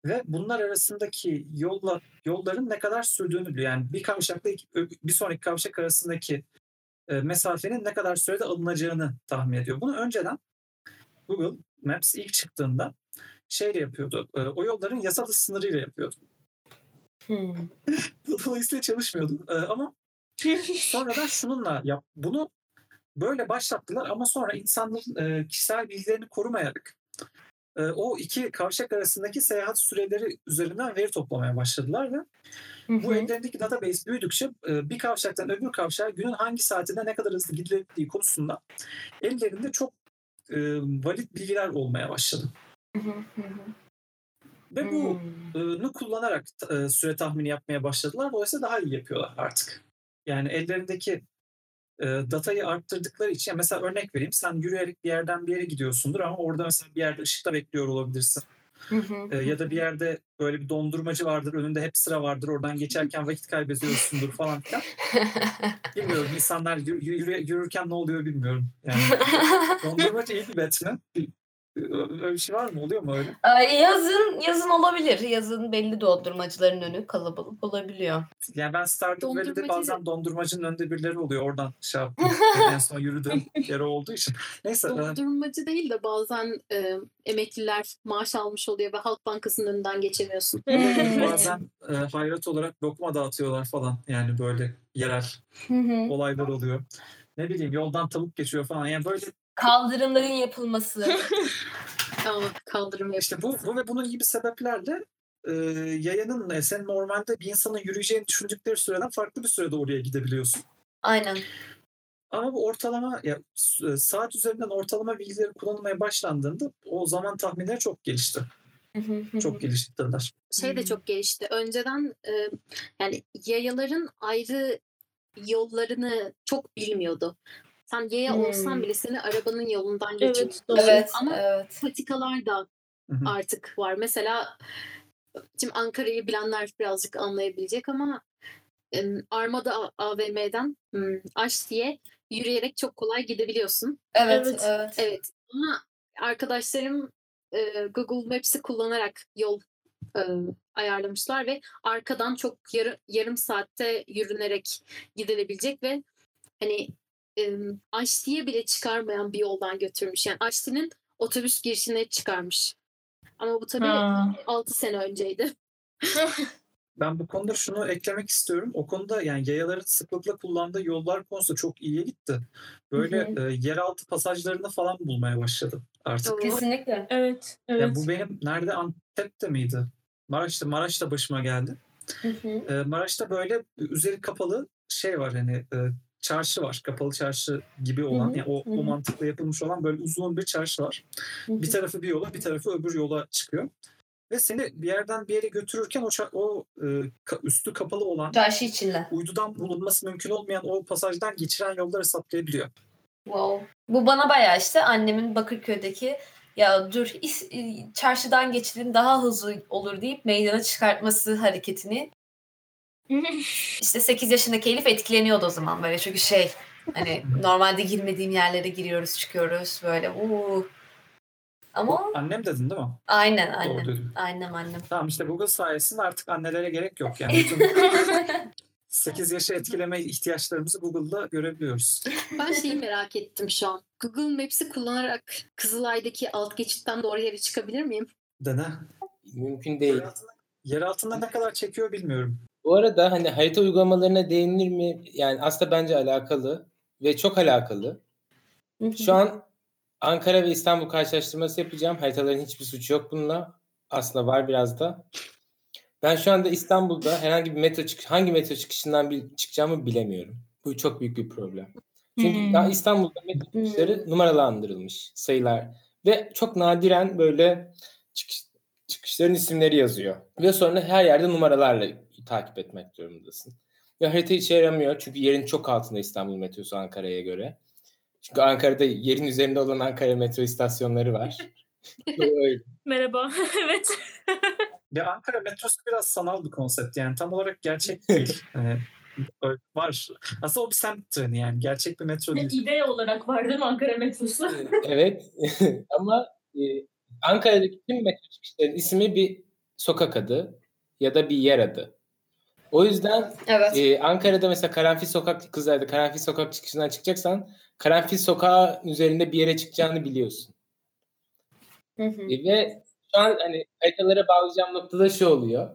ve bunlar arasındaki yolla, yolların ne kadar sürdüğünü biliyor. Yani bir kavşakla bir sonraki kavşak arasındaki e, mesafenin ne kadar sürede alınacağını tahmin ediyor. Bunu önceden Google Maps ilk çıktığında şeyle yapıyordu. e, o yolların yasal sınırıyla yapıyordu. Hmm. <laughs> Dolayısıyla çalışmıyordu. Ama <laughs> sonradan şununla yap. Bunu böyle başlattılar ama sonra insanların e, kişisel bilgilerini korumayarak e, o iki kavşak arasındaki seyahat süreleri üzerinden veri toplamaya başladılar ve Hı bu ellerindeki database büyüdükçe e, bir kavşaktan öbür kavşağa günün hangi saatinde ne kadar hızlı gidilebildiği konusunda ellerinde çok valid bilgiler olmaya başladı. Hı. Ve bu Hmm. kullanarak süre tahmini yapmaya başladılar. Dolayısıyla daha iyi yapıyorlar artık. Yani ellerindeki e, datayı arttırdıkları için mesela örnek vereyim sen yürüyerek bir yerden bir yere gidiyorsundur ama orada mesela bir yerde ışıkta bekliyor olabilirsin. Hı hı E, ya da bir yerde böyle bir dondurmacı vardır önünde hep sıra vardır oradan geçerken vakit kaybediyorsundur falan filan. <laughs> Bilmiyorum insanlar yürü- yürü- yürürken ne oluyor bilmiyorum. Yani <laughs> dondurmacı iyi bir bet mi? Öyle bir şey var mı? Oluyor mu öyle? Ay, yazın yazın olabilir. Yazın belli dondurmacıların önü kalabalık olabiliyor. Yani ben Stardew Valley'de bazen dondurmacının önünde birileri oluyor. Oradan şey yaptım. <laughs> en son yürüdüğüm yer olduğu için. <laughs> Neyse. e, Dondurmacı değil de bazen e, emekliler maaş almış oluyor ve Halk Bankası'nın önünden geçemiyorsun. <laughs> bazen e, hayrat olarak lokma dağıtıyorlar falan. Yani böyle yerel Hı hı. olaylar oluyor. Ne bileyim yoldan tavuk geçiyor falan. Yani böyle Kaldırımların yapılması. <laughs> Ama kaldırım işte bu, bu ve bunun gibi sebeplerle e, yayanın e, sen normalde bir insanın yürüyeceğini düşündükleri süreden farklı bir sürede oraya gidebiliyorsun. Aynen. Ama bu ortalama ya, s- saat üzerinden ortalama bilgileri kullanılmaya başlandığında o zaman tahminleri çok gelişti. Çok geliştirdiler. Şey de çok gelişti. Önceden e, yani yayaların ayrı yollarını çok bilmiyordu. Sen yaya Hmm. olsan bile seni arabanın yolundan Evet, geçiyorsun. doğru. Evet, Ama evet. patikalar da artık var. Mesela şimdi Ankara'yı bilenler birazcık anlayabilecek ama Armada A- AVM'den hmm, Aş diye yürüyerek çok kolay gidebiliyorsun. Evet, Evet. evet. Evet ama arkadaşlarım e, Google Maps'i kullanarak yol e, ayarlamışlar ve arkadan çok yarı, yarım saatte yürünerek gidilebilecek ve hani e, Aşti'ye bile çıkarmayan bir yoldan götürmüş. Yani Aşti'nin otobüs girişine çıkarmış. Ama bu tabii Ha. 6 sene önceydi. <laughs> Ben bu konuda şunu eklemek istiyorum. O konuda yani yayaların sıklıkla kullandığı yollar konusunda çok iyiye gitti. Böyle Hı e, yeraltı pasajlarını falan bulmaya başladı artık. Doğru. Kesinlikle. Evet, Yani evet. bu benim nerede Antep'te miydi? Maraş'ta Maraş'ta başıma geldi. Hı hı. E, Maraş'ta böyle üzeri kapalı şey var hani e, çarşı var. Kapalı çarşı gibi olan Hı hı, yani o, hı o mantıkla yapılmış olan böyle uzun bir çarşı var. Hı hı. Bir tarafı bir yola bir tarafı öbür yola çıkıyor. ve seni bir yerden bir yere götürürken o, o e, üstü kapalı olan Çarşı içinde. uydudan bulunması mümkün olmayan o pasajdan geçiren yolları hesaplayabiliyor. Wow. Bu bana bayağı işte annemin Bakırköy'deki ya dur is- çarşıdan geçilin daha hızlı olur deyip meydana çıkartması hareketini <laughs> işte 8 yaşındaki Elif etkileniyordu o zaman böyle çünkü şey hani normalde girmediğim yerlere giriyoruz çıkıyoruz böyle uuu. Ama Annem dedin değil mi? aynen annem. Annem annem. Tamam işte Google sayesinde artık annelere gerek yok yani. <laughs> Bütün 8 yaşı etkileme ihtiyaçlarımızı Google'da görebiliyoruz. Ben şeyi merak ettim şu an. Google Maps'i kullanarak Kızılay'daki alt geçitten doğru yere çıkabilir miyim? Dene. Mümkün değil. Yer altında ne kadar çekiyor bilmiyorum. Bu arada hani harita uygulamalarına değinilir mi? Yani aslında bence alakalı ve çok alakalı. Şu an Ankara ve İstanbul karşılaştırması yapacağım. Haritaların hiçbir suçu yok bununla. Aslında var biraz da. Ben şu anda İstanbul'da herhangi bir metro çık hangi metro çıkışından bir çıkacağımı bilemiyorum. Bu çok büyük bir problem. Çünkü Hmm. daha İstanbul'da metro çıkışları numaralandırılmış sayılar ve çok nadiren böyle çıkış, çıkışların isimleri yazıyor. Ve sonra her yerde numaralarla takip etmek durumundasın. Ve harita işe yaramıyor çünkü yerin çok altında İstanbul metrosu Ankara'ya göre. Çünkü Ankara'da yerin üzerinde olan Ankara metro istasyonları var. <laughs> Öyle. Merhaba. <laughs> evet. Ya Ankara metrosu biraz sanal bir konsept yani tam olarak gerçek <laughs> değil. Öyle var. Aslında o bir semt treni yani gerçek bir metro değil. İde olarak var değil mi Ankara metrosu? evet ama e, Ankara'daki tüm metro çıkışlarının ismi bir sokak adı ya da bir yer adı. O yüzden Evet. e, Ankara'da mesela Karanfil Sokak kızlarda Karanfil Sokak çıkışından çıkacaksan Karanfil Sokağı üzerinde bir yere çıkacağını biliyorsun. Hı hı. E, ve şu an hani haritalara bağlayacağım noktada şu oluyor.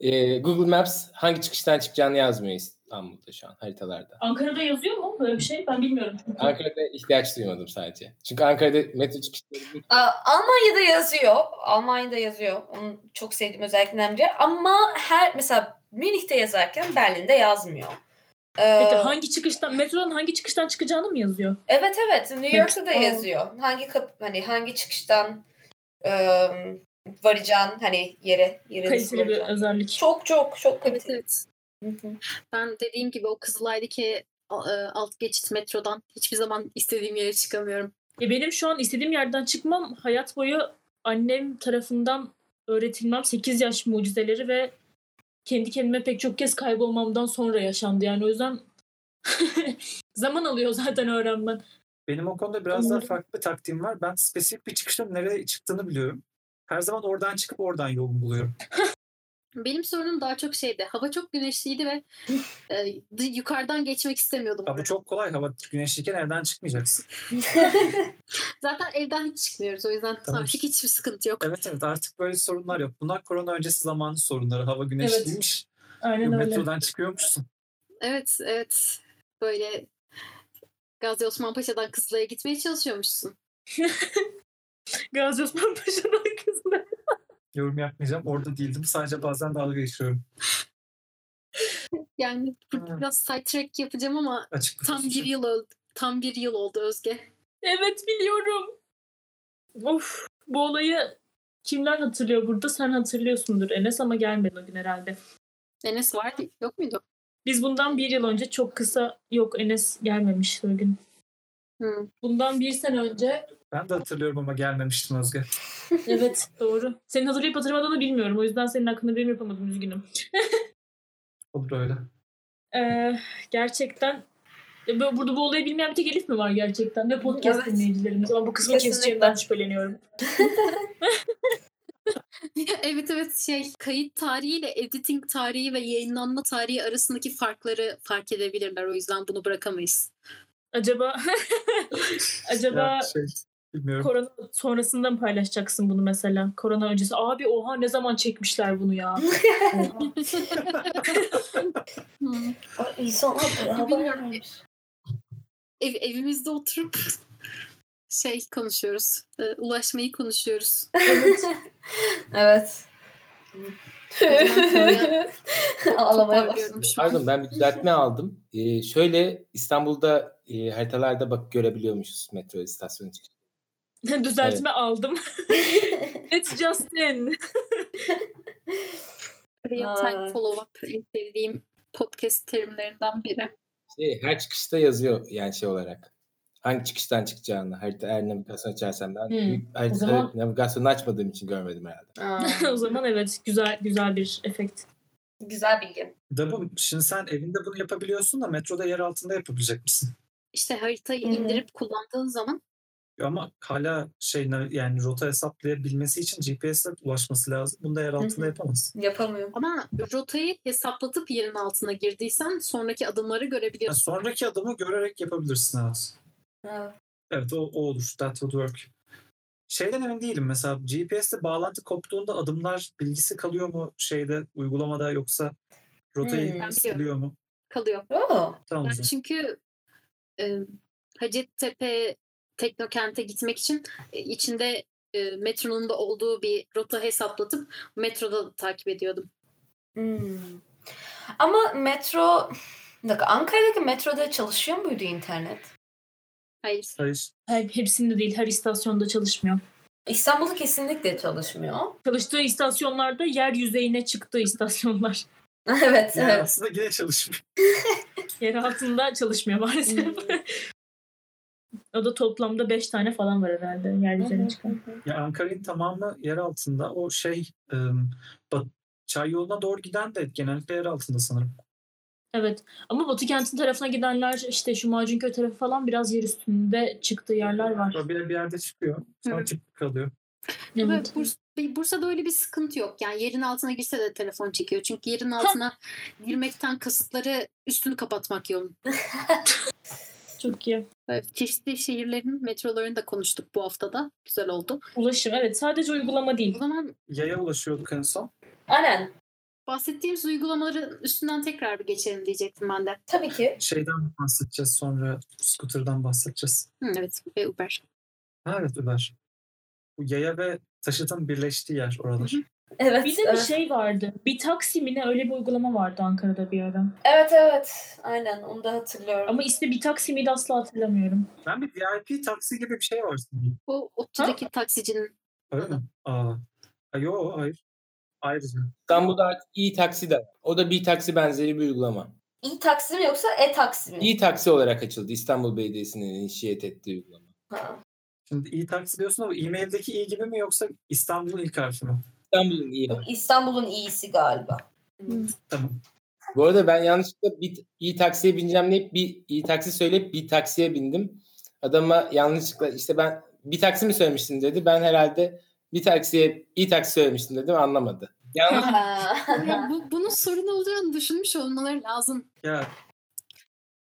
E, Google Maps hangi çıkıştan çıkacağını yazmıyor İstanbul'da şu an haritalarda. Ankara'da yazıyor mu böyle bir şey? Ben bilmiyorum. Ankara'da ihtiyaç duymadım sadece. Çünkü Ankara'da metro çıkışları Almanya'da yazıyor. Almanya'da yazıyor. Onu çok sevdiğim özelliklerinden biri. Ama her mesela Münih'te yazarken Berlin'de yazmıyor. Ee, Peki hangi çıkıştan, metronun hangi çıkıştan çıkacağını mı yazıyor? Evet evet New York'ta da yazıyor. Hangi kap hani hangi çıkıştan e, varacağın hani yere yere Kaliteli bir özellik. Çok çok çok Evet kaliteli. evet. Hı. Ben dediğim gibi o Kızılay'daki a- alt geçit metrodan hiçbir zaman istediğim yere çıkamıyorum. E benim şu an istediğim yerden çıkmam hayat boyu annem tarafından öğretilmem 8 yaş mucizeleri ve kendi kendime pek çok kez kaybolmamdan sonra yaşandı. Yani o yüzden <laughs> zaman alıyor zaten öğrenmen. Benim o konuda biraz daha Umarım. farklı bir taktiğim var. Ben spesifik bir çıkışın nereye çıktığını biliyorum. Her zaman oradan çıkıp oradan yolumu buluyorum. <laughs> Benim sorunum daha çok şeydi. Hava çok güneşliydi ve <laughs> e, yukarıdan geçmek istemiyordum. Ya bu çok kolay. Hava güneşliyken evden çıkmayacaksın. <laughs> Zaten evden hiç çıkmıyoruz. O yüzden Tamam. artık hiçbir sıkıntı yok. Evet evet artık böyle sorunlar yok. Bunlar korona öncesi zamanın sorunları. Hava güneşliymiş. Aynen öyle. Metrodan çıkıyormuşsun. Evet evet. Böyle Gazi Osman Paşa'dan Kızılay'a gitmeye çalışıyormuşsun. <laughs> Gazi Osman Paşa'dan kızlar. Yorum yapmayacağım. Orada değildim. Sadece bazen dalga geçiyorum. Yani burada Hmm. biraz sidetrack yapacağım ama Açık tam bir yıl oldu. Tam bir yıl oldu Özge. Evet biliyorum. Of bu olayı kimler hatırlıyor burada? Sen hatırlıyorsundur Enes ama gelmedi o gün herhalde. Enes vardı. Yok muydu? Biz bundan bir yıl önce çok kısa yok Enes gelmemişti o gün. Hı. Bundan bir sene önce Ben de hatırlıyorum ama gelmemiştim Özge. <laughs> evet doğru. Senin hatırlayıp hatırlamadığını bilmiyorum. O yüzden senin hakkında benim yapamadım üzgünüm. <laughs> Olur öyle. Ee, gerçekten bu- burada bu olayı bilmeyen bir tek Elif mi var gerçekten? Ve podcast Evet. dinleyicilerimiz. Ama bu kısmı Kesinlikle. keseceğimden şüpheleniyorum. <laughs> evet evet şey kayıt tarihiyle editing tarihi ve yayınlanma tarihi arasındaki farkları fark edebilirler. O yüzden bunu bırakamayız. Acaba acaba Ya şey, bilmiyorum. korona sonrasında mı paylaşacaksın bunu mesela? Korona öncesi. Abi oha ne zaman çekmişler bunu ya? <laughs> İnsanlar haber vermiş. Ev, evimizde oturup <laughs> şey konuşuyoruz. e, ulaşmayı konuşuyoruz. Evet. <laughs> Ağlamaya şu an. Pardon ben bir düzeltme aldım. Ee, şöyle İstanbul'da e, haritalarda bak görebiliyormuşuz metro istasyonu çıkışı. <laughs> Düzeltme aldım. <laughs> It's Justin. Real time Aa. follow-up en sevdiğim podcast terimlerinden biri. Şey, her çıkışta yazıyor yani şey olarak. Hangi çıkıştan çıkacağını. Harita eğer navigasyon açarsam ben Hmm, harita, zaman- navigasyonu açmadığım için görmedim herhalde. <laughs> O zaman evet güzel güzel bir efekt. güzel bilgi. Da bu şimdi sen evinde bunu yapabiliyorsun da metroda yer altında yapabilecek misin? İşte haritayı hı. indirip kullandığın zaman Ama hala şey yani rota hesaplayabilmesi için GPS'e ulaşması lazım. Bunu da yer altında yapamaz. Yapamıyorum. ama rotayı hesaplatıp yerin altına girdiysen sonraki adımları Yani görebiliyorsun. sonraki adımı görerek yapabilirsin evet. Evet. Evet o, o olur. That would work. Şeyden emin değilim mesela GPS'te bağlantı koptuğunda adımlar bilgisi kalıyor mu şeyde uygulamada yoksa rotayı Hmm. Siliyor mu? Kalıyor. Oo. Tamam Ben çünkü e, Hacettepe Teknokent'e gitmek için e, içinde e, metronun da olduğu bir rota hesaplatıp metroda takip ediyordum. Hmm. Ama metro... Dakika, Ankara'daki metroda çalışıyor muydu internet? Hayır. Hayır. Her, hepsinde değil her istasyonda çalışmıyor. İstanbul'da kesinlikle çalışmıyor. Çalıştığı istasyonlarda yer yüzeyine çıktığı istasyonlar. <laughs> evet, evet. aslında yine çalışmıyor. Yer altında çalışmıyor maalesef. O da toplamda 5 tane falan var herhalde yer yüzeyine çıkan. Ya Ankara'nın tamamı yer altında. O şey Çay yoluna doğru giden de genellikle yer altında sanırım. Evet ama Batı kentin tarafına gidenler işte şu Macunköy tarafı falan biraz yer üstünde çıktığı yerler var. O bir, bir yerde çıkıyor. Sonra Evet. çıkıp kalıyor. Evet. Ve Burs- Bursa'da öyle bir sıkıntı yok. Yani yerin altına girse de telefon çekiyor. Çünkü yerin altına girmekten kasıtları üstünü kapatmak yolun. <laughs> Çok iyi. Evet, çeşitli şehirlerin metrolarını da konuştuk bu haftada. Güzel oldu. Ulaşım evet sadece uygulama O değil. zaman Yaya ulaşıyorduk en son. Aynen. bahsettiğimiz uygulamaların üstünden tekrar bir geçelim diyecektim ben de. Tabii ki. Şeyden bahsedeceğiz sonra scooter'dan bahsedeceğiz. Hı, evet ve Uber. Ha, evet Uber. Bu yaya ve taşıtın birleştiği yer oralar. Hı hı. Evet. Bir de bir şey vardı. Bir taksi mi ne öyle bir uygulama vardı Ankara'da bir ara. Evet evet. Aynen onu da hatırlıyorum. Ama ismi bir taksi miydi asla hatırlamıyorum. Ben bir VIP taksi gibi bir şey var sanırım. O ODTÜ'deki taksicinin Öyle mi? Aa. Ha, yo hayır. Ayrıca. İstanbul'da artık iyi taksi de. O da bir taksi benzeri bir uygulama. İyi taksi mi yoksa e-taksi mi? İyi taksi olarak açıldı. İstanbul Belediyesi'nin inşiyet ettiği uygulama. Ha. Şimdi iyi taksi diyorsun ama e-maildeki iyi gibi mi yoksa İstanbul'un ilk harfi mi? İstanbul'un iyi. Yok, İstanbul'un iyisi galiba. Hmm. Tamam. Bu arada ben yanlışlıkla bir iyi taksiye bineceğim deyip bir iyi taksi söyleyip bir taksiye bindim. Adama yanlışlıkla işte ben bir taksi mi söylemiştin dedi. Ben herhalde bir taksiye iyi taksi söylemiştim dedim anlamadı. Yanlış. <laughs> Ya bu, bunun sorun olacağını düşünmüş olmaları lazım. Ya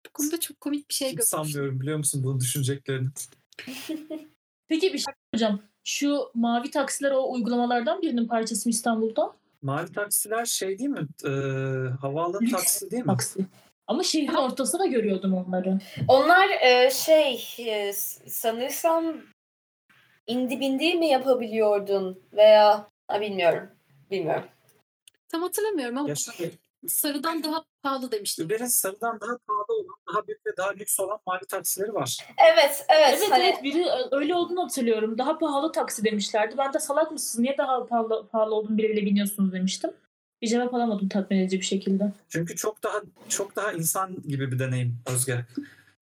Bu konuda çok komik bir şey görmüş. sanmıyorum biliyor musun bunu düşüneceklerini. Peki bir şey hocam. Şu mavi taksiler o uygulamalardan birinin parçası mı İstanbul'da? Mavi taksiler şey değil mi? Ee, havaalanı Lüks taksi değil mi? Taksi. Ama şehrin ortasına görüyordum onları. Onlar e, şey e, s- sanırsam indi bindi mi yapabiliyordun veya ha, bilmiyorum. Bilmiyorum. Tam hatırlamıyorum ama Ya şöyle, sarıdan daha pahalı demiştim. Uber'in sarıdan daha pahalı olan, daha büyük ve daha lüks olan mavi taksileri var. Evet, evet. Evet hani, evet biri öyle olduğunu hatırlıyorum. Daha pahalı taksi demişlerdi. Ben de salak mısınız? Niye daha pahalı, pahalı olduğunu bile bile biniyorsunuz demiştim. Bir cevap alamadım tatmin edici bir şekilde. Çünkü çok daha çok daha insan gibi bir deneyim Özge.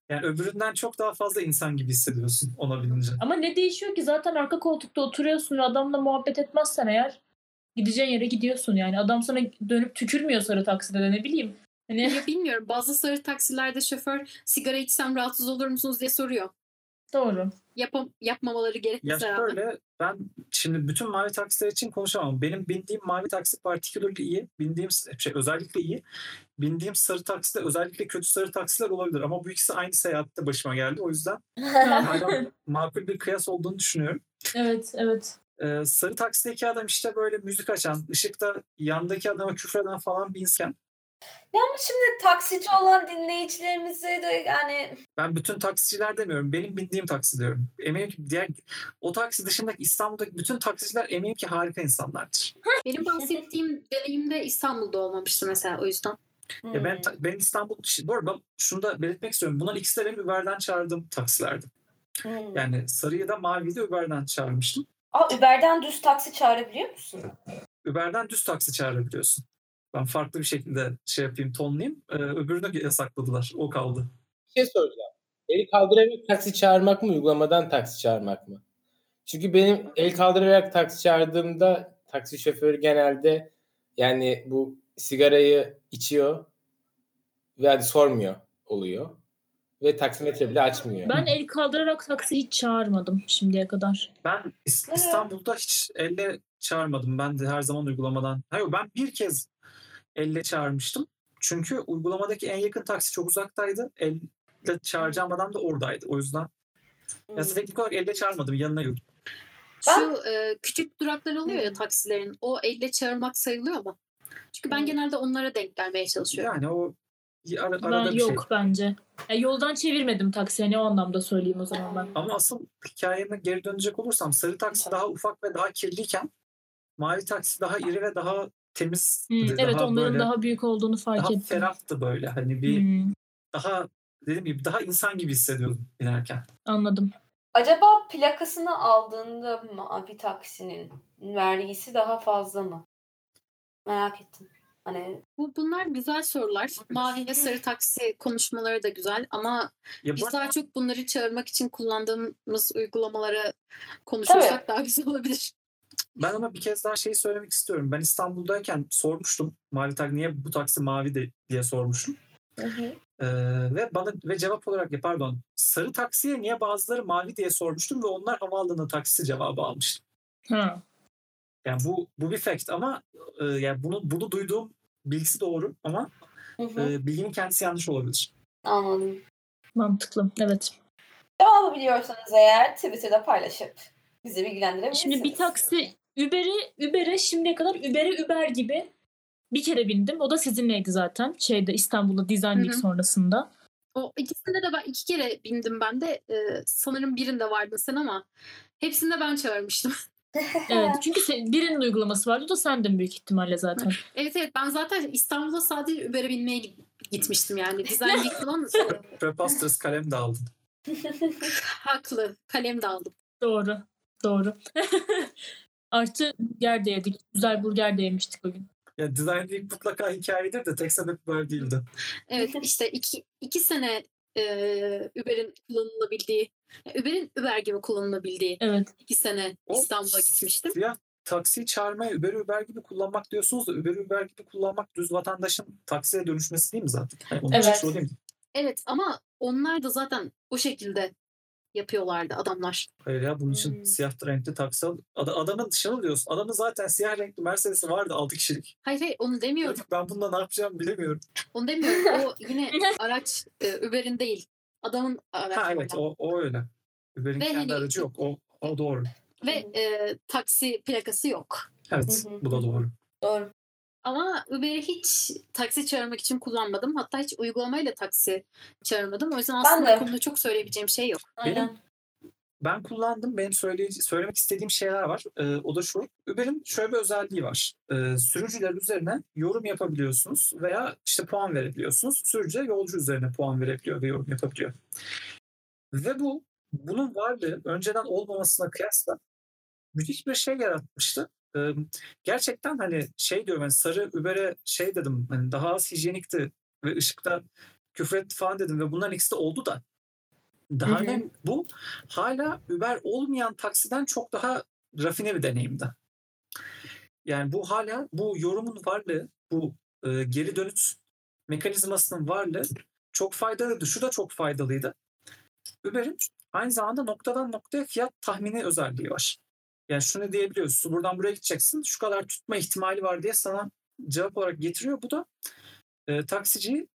Yani öbüründen çok daha fazla insan gibi hissediyorsun ona binince. Ama ne değişiyor ki zaten arka koltukta oturuyorsun ve adamla muhabbet etmezsen eğer gideceğin yere gidiyorsun yani. Adam sana dönüp tükürmüyor sarı takside de ne bileyim. Hani Ya bilmiyorum bazı sarı taksilerde şoför sigara içsem rahatsız olur musunuz diye soruyor. <laughs> doğru. Yapam yapmamaları Ya gerekirse rağmen. şöyle ben şimdi bütün mavi taksiler için konuşamam. Benim bindiğim mavi taksi particularly iyi. Bindiğim şey özellikle iyi. Bindiğim sarı taksi de özellikle kötü sarı taksiler olabilir. Ama bu ikisi aynı seyahatte başıma geldi. O yüzden <laughs> makul bir kıyas olduğunu düşünüyorum. Evet evet. Ee, sarı taksideki adam işte böyle müzik açan, ışıkta yandaki adama küfreden falan bir insan. Ya ama şimdi taksici olan dinleyicilerimize de yani Ben bütün taksiciler demiyorum. Benim bindiğim taksi diyorum. Eminim ki diğer o taksi dışındaki İstanbul'daki bütün taksiciler eminim ki harika insanlardır. Benim bahsettiğim deneyimde İstanbul'da olmamıştı mesela o yüzden. Ya ben hmm, ben İstanbul bu arada ben şunu da belirtmek istiyorum. Bunlar ikisi de benim Uber'den çağırdığım taksilerdi. Hmm. Yani sarıyı da maviyi de Uber'den çağırmıştım. Aa, Uber'den düz taksi çağırabiliyor musun? Uber'den düz taksi çağırabiliyorsun. Ben farklı bir şekilde şey yapayım, tonlayayım. Ee, öbürünü yasakladılar. O kaldı. Bir şey soracağım. El kaldırarak taksi çağırmak mı, uygulamadan taksi çağırmak mı? Çünkü benim el kaldırarak taksi çağırdığımda taksi şoförü genelde yani bu sigarayı içiyor ve hadi sormuyor oluyor. Ve taksimetre bile açmıyor. Ben el kaldırarak taksi hiç çağırmadım şimdiye kadar. Ben. İstanbul'da hiç elle çağırmadım. Ben de her zaman uygulamadan. Hayır ben bir kez elle çağırmıştım. Çünkü uygulamadaki en yakın taksi çok uzaktaydı. Elle çağıracağım adam da oradaydı. O yüzden Hmm. ya teknik olarak elle çağırmadım. Yanına yürüdüm. Şu e, küçük duraklar oluyor ya taksilerin. O elle çağırmak sayılıyor mu? Çünkü ben Hmm. genelde onlara denk gelmeye çalışıyorum. Yani o ara- Ben arada bir yok şey. bence. Ya yoldan çevirmedim taksi. Hani o anlamda söyleyeyim o zaman ben. Ama asıl hikayeme geri dönecek olursam sarı taksi daha ufak ve daha kirliyken mavi taksi daha iri ve daha temiz. Hmm, evet daha onların böyle- daha büyük olduğunu fark daha ettim. ferahtı böyle. Hani bir Hmm, daha dediğim gibi daha insan gibi hissediyordum binerken. anladım. Acaba plakasını aldığında mavi taksinin vergisi daha fazla mı? Merak ettim. Hani Bu bunlar güzel sorular. Mavi ve sarı taksi konuşmaları da güzel ama Ya biz bu daha çok bunları çağırmak için kullandığımız uygulamalara konuşursak daha güzel olabilir. Ben ama bir kez daha şey söylemek istiyorum. Ben İstanbul'dayken sormuştum. Mavi taksi niye bu taksi mavi de diye sormuştum. Ee, ve bana ve cevap olarak ya pardon sarı taksiye niye bazıları mavi diye sormuştum ve onlar havaalanı taksisi cevabı almıştı. Ha. Yani bu bu bir fact ama e, yani bunu bunu duyduğum bilgisi doğru ama Hı hı. e, bilginin kendisi yanlış olabilir. Anladım. Mantıklı. Evet. Cevabı biliyorsanız eğer Twitter'da paylaşıp bizi bilgilendirebilirsiniz. Şimdi bir taksi Uber'i Uber'e şimdiye kadar Uber'e Uber gibi bir kere bindim. O da sizinleydi zaten. Şeyde İstanbul'da Design Week sonrasında. O ikisinde de ben iki kere bindim ben de. Ee, sanırım birinde vardın sen ama hepsinde ben çağırmıştım. <laughs> Evet. <laughs> Çünkü birinin uygulaması vardı. O da sendin büyük ihtimalle zaten. <laughs> evet evet ben zaten İstanbul'a sadece Uber'e binmeye git- gitmiştim yani. Week falan <laughs> Preposterous kalem de aldım. haklı. Kalem de aldım. Doğru. Doğru. Artı burger de yedik. Güzel burger de yemiştik o gün. Ya Design Week mutlaka hikayedir de tek sebep böyle değildi. Evet işte iki, iki sene e, Uber'in kullanılabildiği, Uber'in Uber gibi kullanılabildiği Evet. iki sene O İstanbul'a gitmiştim. Siyah taksiyi çağırmaya Uber Uber gibi kullanmak diyorsunuz da Uber Uber gibi kullanmak düz vatandaşın taksiye dönüşmesi değil mi zaten? Yani onun Evet. için o değil mi? Evet ama onlar da zaten o şekilde yapıyorlardı adamlar. Hayır ya bunun için Hmm. siyah renkli taksi al. Ad- adamın dışını diyorsun. Adamın zaten siyah renkli Mercedes'i vardı 6 kişilik. Hayır hayır onu demiyorum. Çocuk ben bununla ne yapacağımı bilemiyorum. Onu demiyorum. O <laughs> yine araç e, Uber'in değil. Adamın aracı. Ha evet o, o öyle. Uber'in kendi hani- aracı yok. O, o doğru. Ve e, taksi plakası yok. Evet bu da doğru. Doğru. Ama Uber'i hiç taksi çağırmak için kullanmadım. Hatta hiç uygulamayla taksi çağırmadım. O yüzden Ben aslında de. bu konuda çok söyleyebileceğim şey yok. Aynen. Ben kullandım. Benim söyle, söylemek istediğim şeyler var. Ee, o da şu. Uber'in şöyle bir özelliği var. Ee, sürücüler üzerine yorum yapabiliyorsunuz veya işte puan verebiliyorsunuz. Sürücüler yolcu üzerine puan verebiliyor ve yorum yapabiliyor. Ve bu bunun varlığı önceden olmamasına kıyasla müthiş bir şey yaratmıştı. Ee, gerçekten hani şey diyorum hani sarı Uber'e şey dedim hani daha az hijyenikti ve ışıkta küfür falan dedim ve bunların ikisi de oldu da daha Hı hı. önemli bu hala Uber olmayan taksiden çok daha rafine bir deneyimdi. Yani bu hala bu yorumun varlığı, bu e, geri dönüş mekanizmasının varlığı çok faydalıydı. Şu da çok faydalıydı. Uber'in aynı zamanda noktadan noktaya fiyat tahmini özelliği var. Yani şunu diyebiliyorsun. Buradan buraya gideceksin. Şu kadar tutma ihtimali var diye sana cevap olarak getiriyor. Bu da e, taksiciyi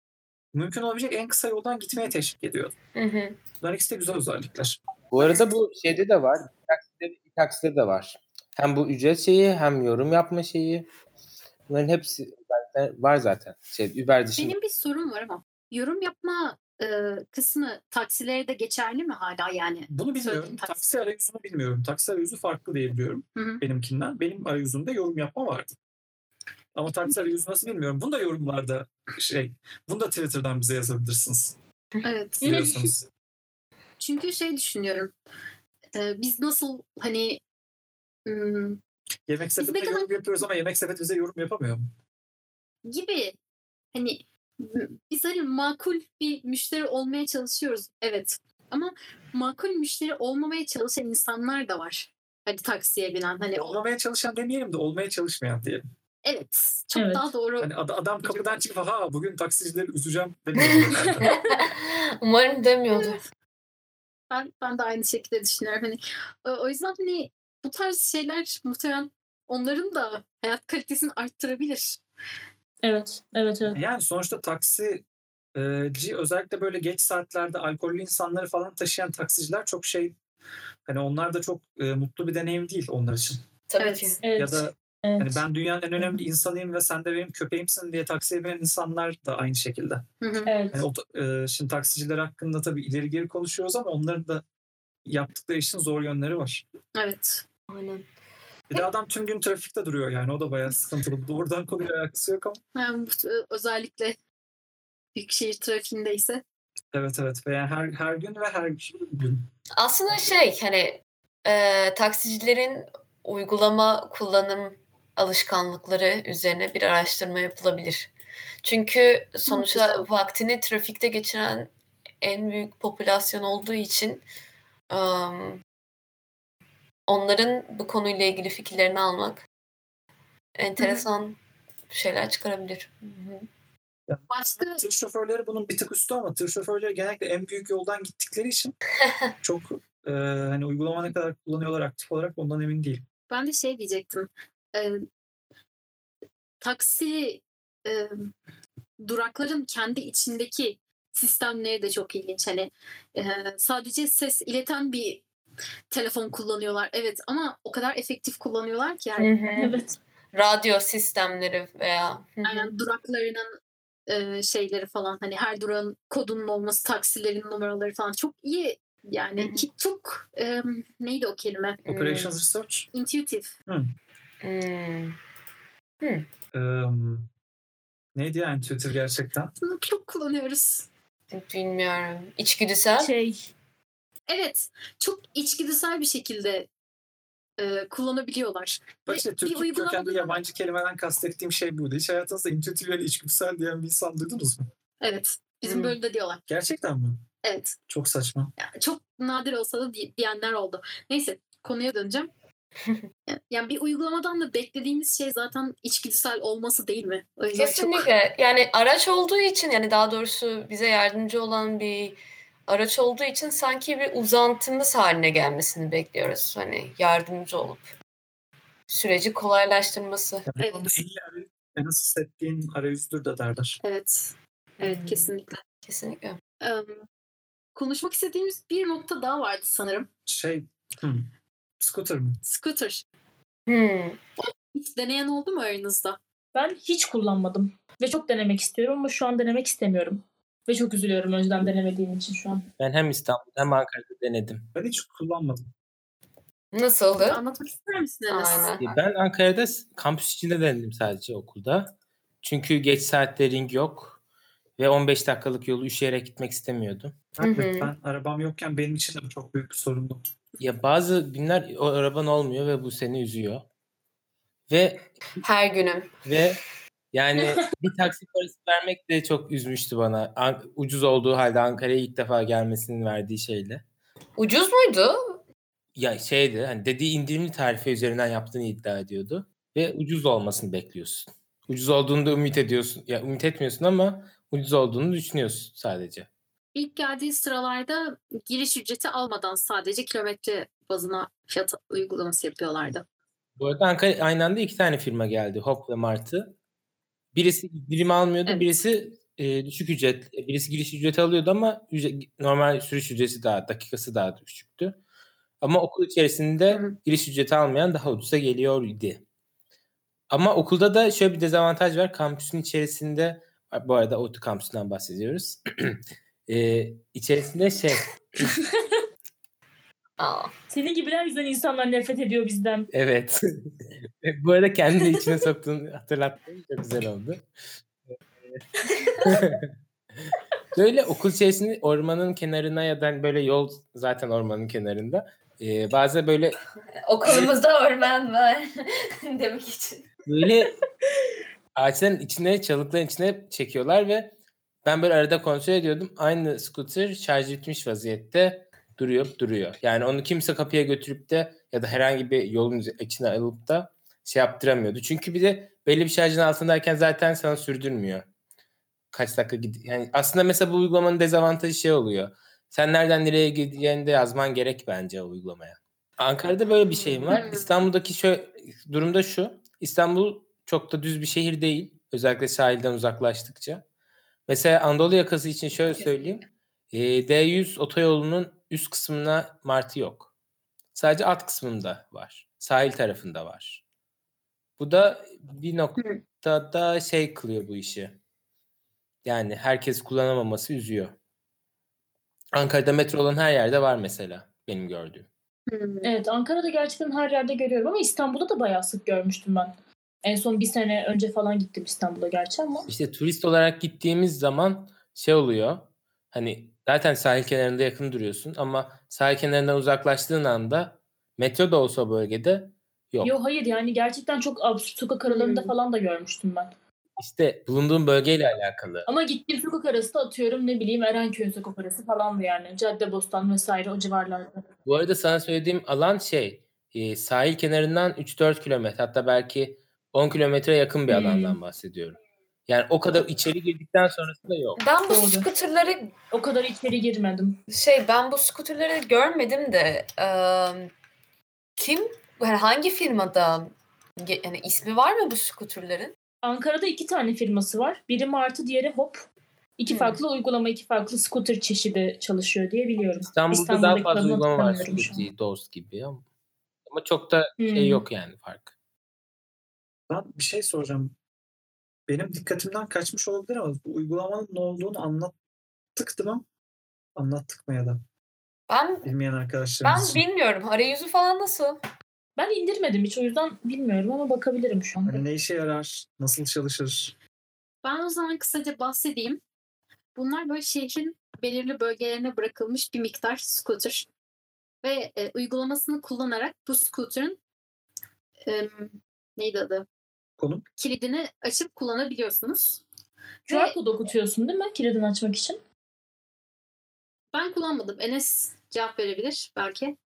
mümkün olabilecek en kısa yoldan gitmeye teşvik ediyor. Hı hı. Bunlar ikisi de güzel özellikler. Bu arada bu şeyde de var. Takside, takside de var. Hem bu ücret şeyi hem yorum yapma şeyi. Bunların hepsi zaten var zaten. Şey, Uber dışında. Benim bir sorum var ama yorum yapma e, kısmı taksilere de geçerli mi hala yani? Bunu bilmiyorum. Taksi. Taksi arayüzünü bilmiyorum. Taksi arayüzü farklı diye biliyorum Hı hı. benimkinden. Benim arayüzümde yorum yapma vardı. Ama taksi arayüzü nasıl bilmiyorum. Bunu da yorumlarda şey, bunu da Twitter'dan bize yazabilirsiniz. Evet. Biliyorsunuz. çünkü şey düşünüyorum. Ee, biz nasıl hani hmm, Yemek sepetine kadar- yorum yapıyoruz ama yemek sepeti bize yorum yapamıyor mu? gibi hani biz hani makul bir müşteri olmaya çalışıyoruz. Evet. Ama makul müşteri olmamaya çalışan insanlar da var. Hadi taksiye binen hani Olmamaya çalışan demeyelim de olmaya çalışmayan diyelim. Evet çok Evet. daha doğru. Hani ad- adam kapıdan çıkıp ha bugün taksicileri üzeceğim <laughs> demiyor. <laughs> Umarım demiyordur. Ben ben de aynı şekilde düşünüyorum. Hani o, yüzden hani bu tarz şeyler muhtemelen onların da hayat kalitesini arttırabilir. Evet, evet, evet. yani sonuçta taksi ci- özellikle böyle geç saatlerde alkollü insanları falan taşıyan taksiciler çok şey hani onlar da çok e, mutlu bir deneyim değil onlar için. Tabii Evet. ki. evet. Ya da evet. hani ben dünyanın en önemli insanıyım ve sen de benim köpeğimsin diye taksiye binen insanlar da aynı şekilde. Hı hı. evet. Yani o, e, şimdi taksiciler hakkında tabii ileri geri konuşuyoruz ama onların da yaptıkları işin zor yönleri var. Evet. Aynen. Bir de adam tüm gün trafikte duruyor yani o da bayağı sıkıntılı. Doğrudan konuyla alakası yok ama. Yani bu- e, özellikle büyükşehir trafiğindeyse. Evet evet veya her her gün ve her gün. Aslında şey hani e, taksicilerin uygulama kullanım alışkanlıkları üzerine bir araştırma yapılabilir. Çünkü sonuçta vaktini trafikte geçiren en büyük popülasyon olduğu için ım, onların bu konuyla ilgili fikirlerini almak enteresan şeyler çıkarabilir. Hı hı. Başka Tır şoförleri bunun bir tık üstü ama tır şoförleri genellikle en büyük yoldan gittikleri için <laughs> çok e, hani uygulama ne kadar kullanıyorlar aktif olarak ondan emin değilim. ben de şey diyecektim. Ee, taksi e, durakların kendi içindeki sistemleri de çok ilginç. Hani e, sadece ses ileten bir telefon kullanıyorlar. Evet ama o kadar efektif kullanıyorlar ki yani. Evet. Radyo sistemleri veya Hı hı. Aynen duraklarının e, şeyleri falan hani her durağın kodunun olması, taksilerin numaraları falan çok iyi. Yani Hı hı. ki çok e, neydi o kelime? Operations Research Intuitive. Hmm. e, neydi yani Twitter gerçekten? Bunu çok kullanıyoruz. Bilmiyorum. İçgüdüsel. Şey, Evet, çok içgüdüsel bir şekilde e, kullanabiliyorlar. Bak işte Bir Türk kökenli yabancı kelimeden kastettiğim şey buydu. Hiç hayatınızda intuitif yani içgüdüsel diyen bir insan duydunuz mu? Evet, bizim Hmm. bölümde diyorlar. Gerçekten mi? Evet, Çok saçma. yani çok nadir olsa da di- diyenler oldu. Neyse, konuya döneceğim. <laughs> yani bir uygulamadan da beklediğimiz şey zaten içgüdüsel olması değil mi? O yüzden çok Kesinlikle. Yani araç olduğu için yani daha doğrusu bize yardımcı olan bir araç olduğu için sanki bir uzantımız haline gelmesini bekliyoruz. Hani yardımcı olup süreci kolaylaştırması. Evet. konuda en hissettiğin arayüzdür de derler. Evet, evet Hmm. kesinlikle. Kesinlikle. Em, konuşmak istediğimiz bir nokta daha vardı sanırım. Şey, hmm, scooter mı? Scooter. Hmm. Hiç deneyen oldu mu aranızda? ben hiç kullanmadım. Ve çok denemek istiyorum ama şu an denemek istemiyorum. Ve çok üzülüyorum önceden denemediğim için şu an. Ben hem İstanbul'da hem Ankara'da denedim. Ben hiç kullanmadım. Nasıldı? Anlatmak ister misin Enes? Aynen. Ben Ankara'da kampüs içinde denedim sadece okulda. Çünkü geç saatte ring yok. Ve 15 dakikalık yolu üşüyerek gitmek istemiyordum. Hı hı. ben arabam yokken benim için de bu çok büyük bir sorundu. Ya bazı günler o araban olmuyor ve bu seni üzüyor. Ve Her günüm. ve yani bir taksi parası vermek de çok üzmüştü bana. An- ucuz olduğu halde Ankara'ya ilk defa gelmesinin verdiği şeyle. Ucuz muydu? Ya şeydi hani dediği indirimli tarife üzerinden yaptığını iddia ediyordu. Ve ucuz olmasını bekliyorsun. Ucuz olduğunu da ümit ediyorsun. Ya ümit etmiyorsun ama ucuz olduğunu düşünüyorsun sadece. İlk geldiği sıralarda giriş ücreti almadan sadece kilometre bazına fiyat uygulaması yapıyorlardı. Bu arada Ankara aynı anda iki tane firma geldi. Hop ve Martı. Birisi dilim almıyordu. Evet. Birisi e, düşük ücret. e, Birisi giriş ücreti alıyordu ama ücret- normal sürüş ücreti daha, dakikası daha düşüktü. Ama okul içerisinde Hı hı. giriş ücreti almayan daha ucuza geliyordu. Ama okulda da şöyle bir dezavantaj var. Kampüsün içerisinde bu arada ODTÜ kampüsünden bahsediyoruz. <clears throat> e, içerisinde şey <laughs> Aa. Senin gibiler yüzden insanlar nefret ediyor bizden. Evet. <laughs> Bu arada kendini içine soktuğunu hatırlattın. Çok güzel oldu. <laughs> Böyle okul içerisinde ormanın kenarına ya da hani böyle yol zaten ormanın kenarında. Ee, bazı böyle Okulumuzda orman var demek için. böyle ağaçların içine, çalıkların içine çekiyorlar ve ben böyle arada kontrol ediyordum. Aynı scooter şarj bitmiş vaziyette duruyor duruyor. Yani onu kimse kapıya götürüp de ya da herhangi bir yolun içine alıp da şey yaptıramıyordu. Çünkü bir de belli bir şarjın altındayken zaten sana sürdürmüyor. Kaç dakika gid yani aslında mesela bu uygulamanın dezavantajı şey oluyor. Sen nereden nereye gideceğini de yazman gerek bence o uygulamaya. Ankara'da böyle bir şeyim var. Hmm. İstanbul'daki şu durumda şu. İstanbul çok da düz bir şehir değil. Özellikle sahilden uzaklaştıkça. Mesela Anadolu yakası için şöyle söyleyeyim. Ee, D100 otoyolunun üst kısmına martı yok. Sadece alt kısmında var. Sahil tarafında var. Bu da bir noktada şey kılıyor bu işi. Yani herkes kullanamaması üzüyor. Ankara'da metro olan her yerde var mesela benim gördüğüm. Evet Ankara'da gerçekten her yerde görüyorum ama İstanbul'da da bayağı sık görmüştüm ben. En son bir sene önce falan gittim İstanbul'a gerçi ama. İşte turist olarak gittiğimiz zaman şey oluyor. Hani zaten sahil kenarında yakın duruyorsun ama sahil kenarından uzaklaştığın anda metro da olsa bölgede yok. Yo hayır yani gerçekten çok absürt sokak aralarında Hmm. falan da görmüştüm ben. İşte bulunduğun bölgeyle alakalı. Ama gittiğim sokak arası da atıyorum ne bileyim Erenköy sokak arası falandı yani. Caddebostan vesaire o civarlarda. Bu arada sana söylediğim alan şey sahil kenarından 3-4 kilometre hatta belki 10 kilometre yakın bir Hmm. alandan bahsediyorum. Yani o kadar içeri girdikten sonrası da yok. Ben bu Doğru. scooterları O kadar içeri girmedim. şey ben bu scooterları görmedim de eee, kim yani hangi firmada ge- yani ismi var mı bu scooterların? Ankara'da iki tane firması var. Biri Martı, diğeri Hop. İki Hmm. farklı uygulama, iki farklı scooter çeşidi çalışıyor diye biliyorum. İstanbul'da daha İstanbul'daki fazla adını uygulama var. hatırlamıyorum şu an. Dost gibi ama, ama çok da şey Hmm. yok yani fark. Ben bir şey soracağım. Benim dikkatimden kaçmış olabilir ama bu uygulamanın ne olduğunu anlattık değil mi? Anlattık mı ya da Ben bilmeyen ben arkadaşlarımız için. bilmiyorum. Arayüzü falan nasıl? Ben indirmedim hiç o yüzden bilmiyorum ama bakabilirim şu an. Hani ne işe yarar? Nasıl çalışır? Ben o zaman kısaca bahsedeyim. Bunlar böyle şehrin belirli bölgelerine bırakılmış bir miktar scooter. Ve e, uygulamasını kullanarak bu scooter'ın e, neydi adı? Konum? Kilidini açıp kullanabiliyorsunuz. QR Ve kod okutuyorsun değil mi kilidini açmak için? ben kullanmadım. Enes cevap verebilir belki.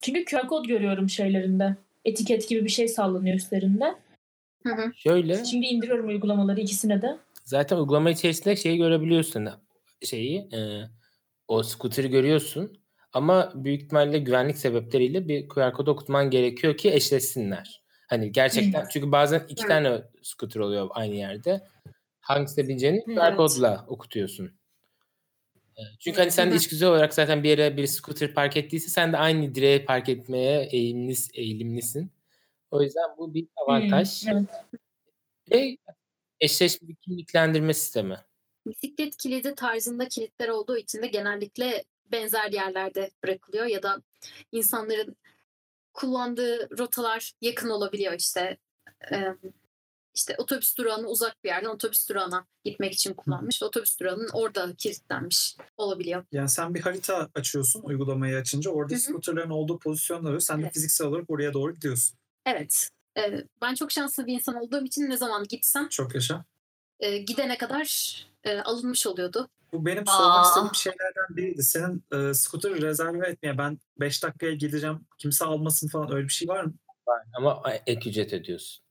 Çünkü QR kod görüyorum şeylerinde. Etiket gibi bir şey sallanıyor üstlerinde. Hı hı. Şöyle Şimdi indiriyorum uygulamaları ikisine de. zaten uygulama içerisinde şeyi görebiliyorsun. Şeyi e, o scooter'ı görüyorsun ama büyük ihtimalle güvenlik sebepleriyle bir QR kod okutman gerekiyor ki eşleşsinler. Hani gerçekten Hmm. çünkü bazen iki Evet. tane scooter oluyor aynı yerde. Hangisine bineceğini Hmm, QR evet. kodla okutuyorsun. E, Çünkü hani sen de içgüdüsel olarak zaten bir yere bir scooter park ettiyse sen de aynı direğe park etmeye eğimli, eğilimlisin. O yüzden bu bir avantaj. Hmm, evet. Ve eşleşme bir kimliklendirme sistemi. Bisiklet kilidi tarzında kilitler olduğu için de genellikle benzer yerlerde bırakılıyor ya da insanların kullandığı rotalar yakın olabiliyor işte. Ee, işte otobüs durağına uzak bir yerden otobüs durağına gitmek için kullanmış ve otobüs durağının orada kilitlenmiş olabiliyor. Yani sen bir harita açıyorsun uygulamayı açınca. Orada Hı hı. scooterların olduğu pozisyonları sen de Evet. fiziksel olarak oraya doğru gidiyorsun. Evet. Ee, ben çok şanslı bir insan olduğum için ne zaman gitsem Çok yaşa. e, gidene kadar e, alınmış oluyordu. Bu benim sormak istediğim şeylerden biriydi. Senin e, scooter'ı rezerve etmeye ben 5 dakikaya gideceğim kimse almasın falan öyle bir şey var mı? Ama ek ücret ödüyorsun.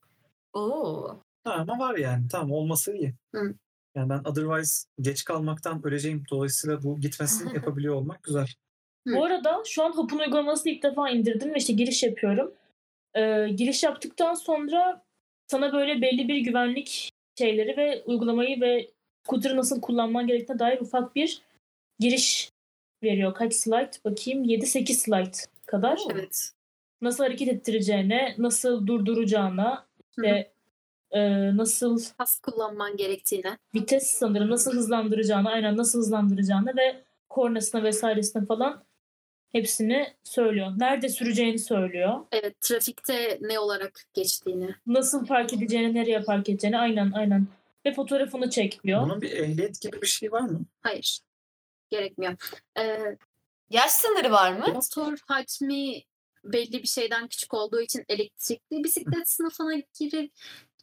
Oo. Ha, ama var yani. Tamam olması iyi. Hı. Yani ben otherwise geç kalmaktan öleceğim. Dolayısıyla bu gitmesini <laughs> yapabiliyor olmak güzel. Hı. Bu arada şu an Hop'un uygulamasını ilk defa indirdim ve işte giriş yapıyorum. Ee, giriş yaptıktan sonra sana böyle belli bir güvenlik şeyleri ve uygulamayı ve scooter'ı nasıl kullanman gerektiğine dair ufak bir giriş veriyor. Kaç slide? Bakayım 7-8 slide kadar. Evet. Nasıl hareket ettireceğine, nasıl durduracağına, ve e, nasıl Pas kullanman gerektiğine. vites sanırım nasıl hızlandıracağını, aynen nasıl hızlandıracağını ve kornasına vesairesine falan hepsini söylüyor. Nerede süreceğini söylüyor. Evet, trafikte ne olarak geçtiğini. Nasıl park edeceğini, nereye park edeceğini aynen aynen. Ve fotoğrafını çekmiyor. Bunun bir ehliyet gibi bir şey var mı? Hayır. Gerekmiyor. Ee, Yaş sınırı var mı? motor hacmi belli bir şeyden küçük olduğu için elektrikli bisiklet sınıfına giri,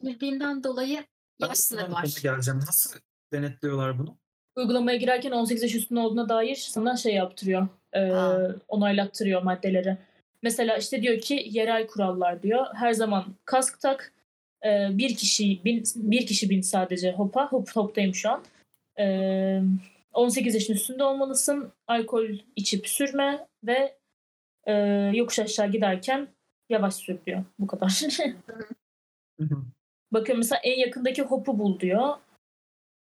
girdiğinden dolayı Ben yaş sınırı var. geleceğim. Nasıl denetliyorlar bunu? Uygulamaya girerken 18 yaş üstünde olduğuna dair sana şey yaptırıyor. E, Ha. onaylattırıyor maddeleri. Mesela işte diyor ki yerel kurallar diyor. Her zaman kask tak. E, bir kişi bin, bir kişi bin sadece hopa. Hop hoptayım şu an. E, 18 yaşın üstünde olmalısın. Alkol içip sürme ve e, yokuş aşağı giderken yavaş sür diyor. Bu kadar. <laughs> Bakıyorum mesela en yakındaki hopu bul diyor.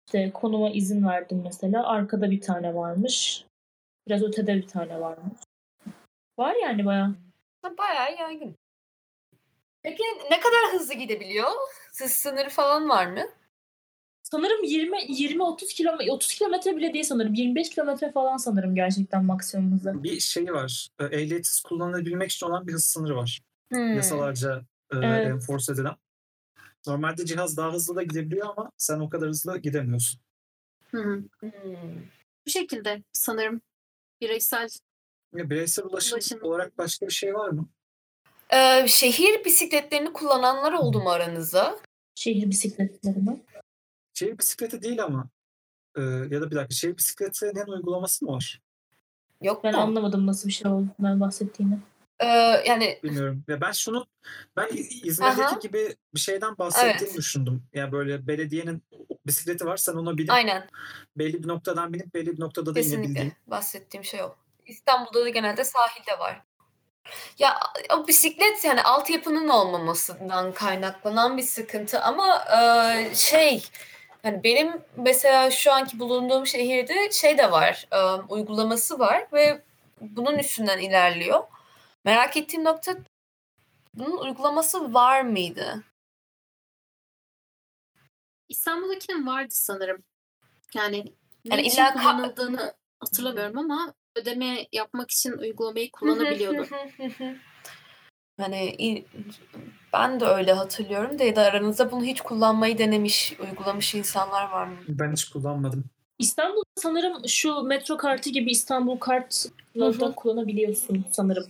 İşte konuma izin verdim mesela. Arkada bir tane varmış. Biraz ötede bir tane varmış. Var yani bayağı. Ha, Bayağı yaygın. Peki ne kadar hızlı gidebiliyor? Hız sınırı falan var mı? Sanırım 20 20 30 kilometre 30 kilometre bile değil sanırım. 25 kilometre falan sanırım gerçekten maksimum hızı. Bir şey var. e, Ehliyetsiz kullanılabilmek için olan bir hız sınırı var. Hmm. Yasalarca e, Evet. enforce edilen. Normalde cihaz daha hızlı da gidebiliyor ama sen o kadar hızlı gidemiyorsun. Hı hı. Hmm. Bu şekilde sanırım bireysel Ya bireysel ulaşım, Ulaşım. olarak başka bir şey var mı? Ee, şehir bisikletlerini kullananlar oldu mu aranızda? Şehir bisikletlerini. Şehir bisikleti değil ama e, ya da bir dakika şehir bisikletinin uygulaması mı var? Yok Ben mu? anlamadım nasıl bir şey olduğundan bahsettiğini. Ee, yani Bilmiyorum. Ya ben şunu ben İzmir'deki Aha. gibi bir şeyden bahsettiğini Evet. düşündüm. Yani böyle belediyenin bisikleti var sen ona binip aynen belli bir noktadan binip belli bir noktada da inebildiğin. kesinlikle bahsettiğim şey o. İstanbul'da da genelde sahilde var. Ya o bisiklet yani altyapının olmamasından kaynaklanan bir sıkıntı ama e, şey yani benim mesela şu anki bulunduğum şehirde şey de var e, uygulaması var ve bunun üstünden ilerliyor. Merak ettiğim nokta bunun uygulaması var mıydı? İstanbul'dakinin vardı sanırım. Yani Yani illa kullanıldığını hatırlamıyorum ama ödeme yapmak için uygulamayı kullanabiliyordu. Hani ben de öyle hatırlıyorum da ya da aranızda bunu hiç kullanmayı denemiş, uygulamış insanlar var mı? Ben hiç kullanmadım. İstanbul sanırım şu metro kartı gibi İstanbul kartla da kullanabiliyorsun sanırım.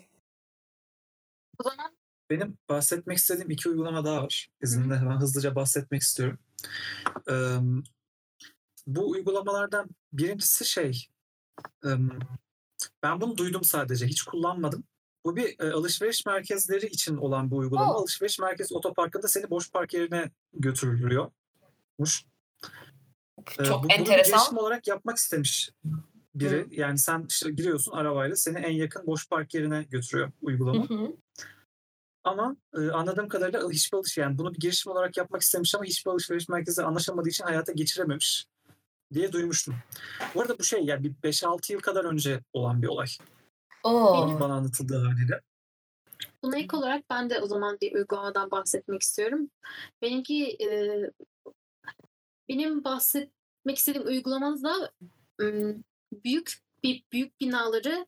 Benim bahsetmek istediğim iki uygulama daha var. İzninle hemen hızlıca bahsetmek istiyorum. Eee, bu uygulamalardan birincisi şey, eee, ben bunu duydum sadece, hiç kullanmadım. Bu bir e, alışveriş merkezleri için olan bir uygulama. Oh. Alışveriş merkezi otoparkında seni boş park yerine götürülüyormuş. Ee, Çok bu- Bunu bir enteresan. girişim olarak yapmak istemiş biri. Yani sen işte giriyorsun arabayla seni en yakın boş park yerine götürüyor Hı uygulama. hı. Ama e, anladığım kadarıyla hiçbir alış yani bunu bir girişim olarak yapmak istemiş ama hiçbir alışveriş merkezi anlaşamadığı için hayata geçirememiş diye duymuştum. Bu arada bu şey yani bir 5-6 yıl kadar önce olan bir olay. Oo. Bana anlatıldığı haliyle. buna ek olarak ben de o zaman bir uygulamadan bahsetmek istiyorum. Benimki e, benim bahsetmek istediğim uygulamada büyük bir büyük binaları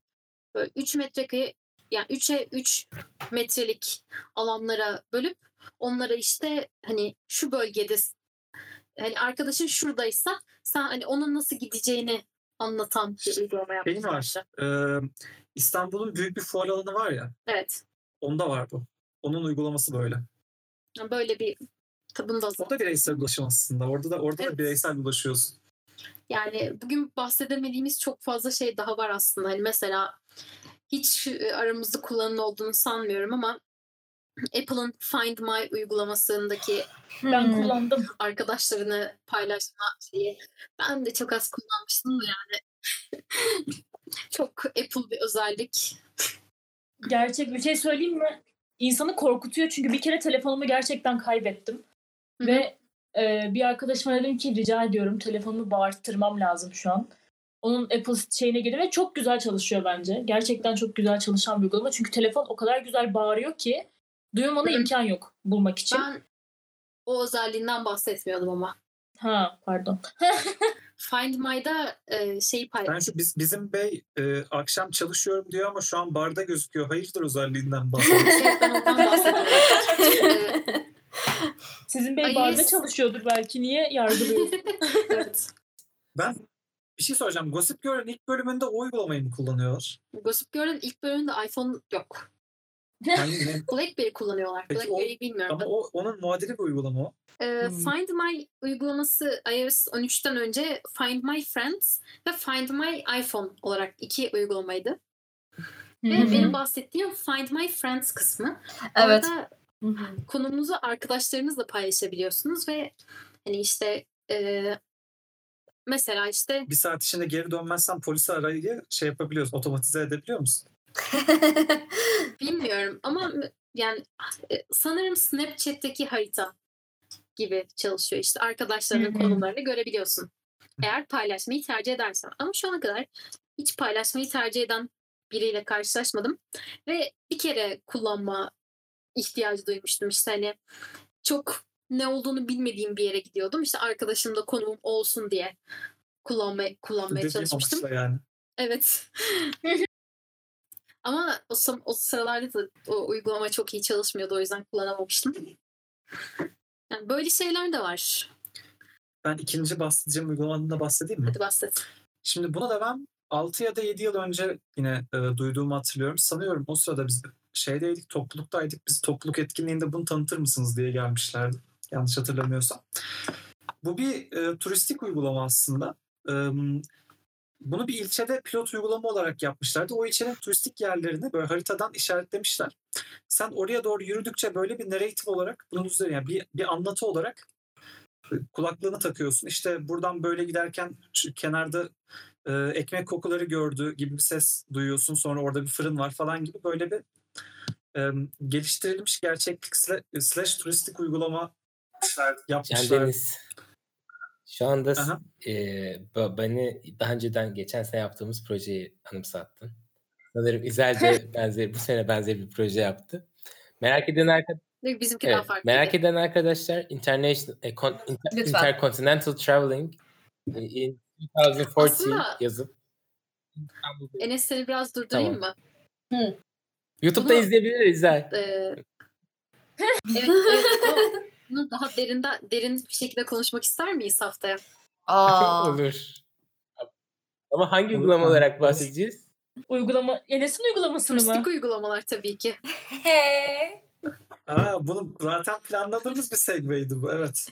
3 metrekare yani 3'e 3 metrelik alanlara bölüp onlara işte hani şu bölgede hani arkadaşın şuradaysa sen hani onun nasıl gideceğini anlatan bir uygulama Şey yapmışlar. var. e, İstanbul'un büyük bir fuar alanı var ya. Evet. Onda var bu. Onun uygulaması böyle. Böyle bir tabında O da bireysel ulaşım aslında. Orada da orada Evet. da bireysel ulaşıyorsun. Yani bugün bahsedemediğimiz çok fazla şey daha var aslında. Hani mesela hiç aramızda kullanılan olduğunu sanmıyorum ama Apple'ın Find My uygulamasındaki Ben Hmm. kullandım. arkadaşlarını paylaşma şeyi ben de çok az kullanmıştım yani <laughs> çok Apple bir özellik. Gerçek bir şey söyleyeyim mi? İnsanı korkutuyor çünkü bir kere telefonumu gerçekten kaybettim. Hı hı. Ve e, bir arkadaşıma dedim ki rica ediyorum telefonumu bağırttırmam lazım şu an. Onun Apple şeyine girdi ve çok güzel çalışıyor bence. Gerçekten çok güzel çalışan bir uygulama. Çünkü telefon o kadar güzel bağırıyor ki hı. imkan yok bulmak için. Ben o özelliğinden bahsetmiyordum ama. Ha pardon. <laughs> Find My'da e, şeyi Ben paylaştım. şu biz, bizim bey e, akşam çalışıyorum diyor ama şu an barda gözüküyor. Hayırdır özelliğinden <laughs> bahsediyor. Ben ondan bahsediyorum. E, <laughs> Sizin bey Ay, barda yes. çalışıyordur belki. Niye yargılıyorsun? evet. Ben bir şey soracağım. Gossip Girl'ün ilk bölümünde o uygulamayı mı kullanıyorlar? Gossip Girl'ün ilk bölümünde iPhone yok. Yani <laughs> BlackBerry kullanıyorlar. Peki o- BlackBerry'i bilmiyorum. ama o onun muadili bir uygulama o. Ee, Hmm. Find My uygulaması iOS 13'ten önce Find My Friends ve Find My iPhone olarak iki uygulamaydı. Ve benim bahsettiğim Find My Friends kısmı. Evet. Orada konumunuzu arkadaşlarınızla paylaşabiliyorsunuz ve hani işte e, mesela işte Bir saat içinde geri dönmezsen polisi arayı şey yapabiliyorsun. Otomatize edebiliyor musun? <laughs> bilmiyorum ama yani e, sanırım Snapchat'teki harita gibi çalışıyor. İşte arkadaşlarının konumlarını görebiliyorsun. Eğer paylaşmayı tercih edersen. Ama şu ana kadar hiç paylaşmayı tercih eden biriyle karşılaşmadım. Ve bir kere kullanma ihtiyacı duymuştum. İşte hani çok ne olduğunu bilmediğim bir yere gidiyordum. İşte arkadaşımda konumum olsun diye kullanmaya, kullanmaya Dediğim çalışmıştım. yani. Evet. Ama o, o sıralarda da o uygulama çok iyi çalışmıyordu. O yüzden kullanamamıştım. Yani böyle şeyler de var. Ben ikinci bahsedeceğim uygulamadan da bahsedeyim mi? Hadi bahset. Şimdi bunu da ben 6 ya da 7 yıl önce yine e, duyduğumu hatırlıyorum. Sanıyorum o sırada biz şeydeydik, topluluktaydık. Biz topluluk etkinliğinde bunu tanıtır mısınız diye gelmişlerdi. Yanlış hatırlamıyorsam. Bu bir e, turistik uygulama aslında. E, bunu bir ilçede pilot uygulama olarak yapmışlardı. O ilçenin turistik yerlerini böyle haritadan işaretlemişler. Sen oraya doğru yürüdükçe böyle bir narratif olarak bunun üzerine yani bir, bir anlatı olarak e, kulaklığını takıyorsun. İşte buradan böyle giderken kenarda e, ekmek kokuları gördü gibi bir ses duyuyorsun. Sonra orada bir fırın var falan gibi böyle bir e, geliştirilmiş gerçeklik sla- slash turistik uygulama yapmışlar. Deniz. Şu anda Aha. e, beni daha önceden geçen sene yaptığımız projeyi anımsattın. Sanırım İzelce <laughs> benzer, bu sene benzer bir proje yaptı. Merak eden arkadaşlar Bizimki daha Evet, farklı. merak eden arkadaşlar international e, con- inter- Lütfen. intercontinental traveling e, in 2040 Aslında- yazıp Enes seni biraz durdurayım Tamam. mı? YouTube'da Bunu- izleyebiliriz. Ee, <laughs> evet, evet, o- bunu daha derinden, derin bir şekilde konuşmak ister miyiz haftaya? Aa. <laughs> Olur. Ama hangi uygulama olarak bahsedeceğiz? Uygulama, Enes'in uygulamasını mı? Turistik uygulamalar tabii ki. He. Aa, bunu zaten planladığımız bir segway'di bu. Evet.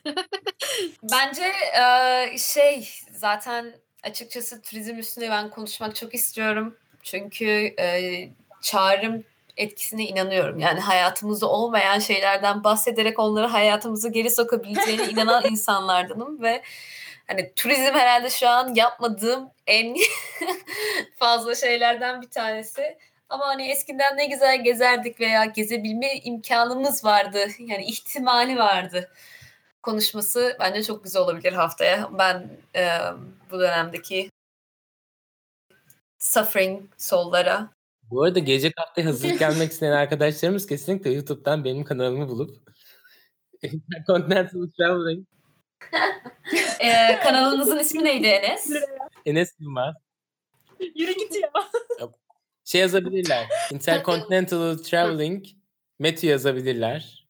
<laughs> Bence e, şey zaten açıkçası turizm üstünde ben konuşmak çok istiyorum. Çünkü e, çağrım etkisine inanıyorum. Yani hayatımızda olmayan şeylerden bahsederek onları hayatımıza geri sokabileceğine <laughs> inanan insanlardanım ve hani turizm herhalde şu an yapmadığım en <laughs> fazla şeylerden bir tanesi. Ama hani eskiden ne güzel gezerdik veya gezebilme imkanımız vardı. Yani ihtimali vardı konuşması bence çok güzel olabilir haftaya. Ben e, bu dönemdeki suffering soul'lara Bu arada gelecek haftaya <laughs> hazırlık gelmek isteyen arkadaşlarımız kesinlikle YouTube'dan benim kanalımı bulup <laughs> Intercontinental Traveling <laughs> e, kanalınızın ismi neydi Enes? Enes Yılmaz Yürü git ya. şey yazabilirler. Intercontinental Traveling Matthew yazabilirler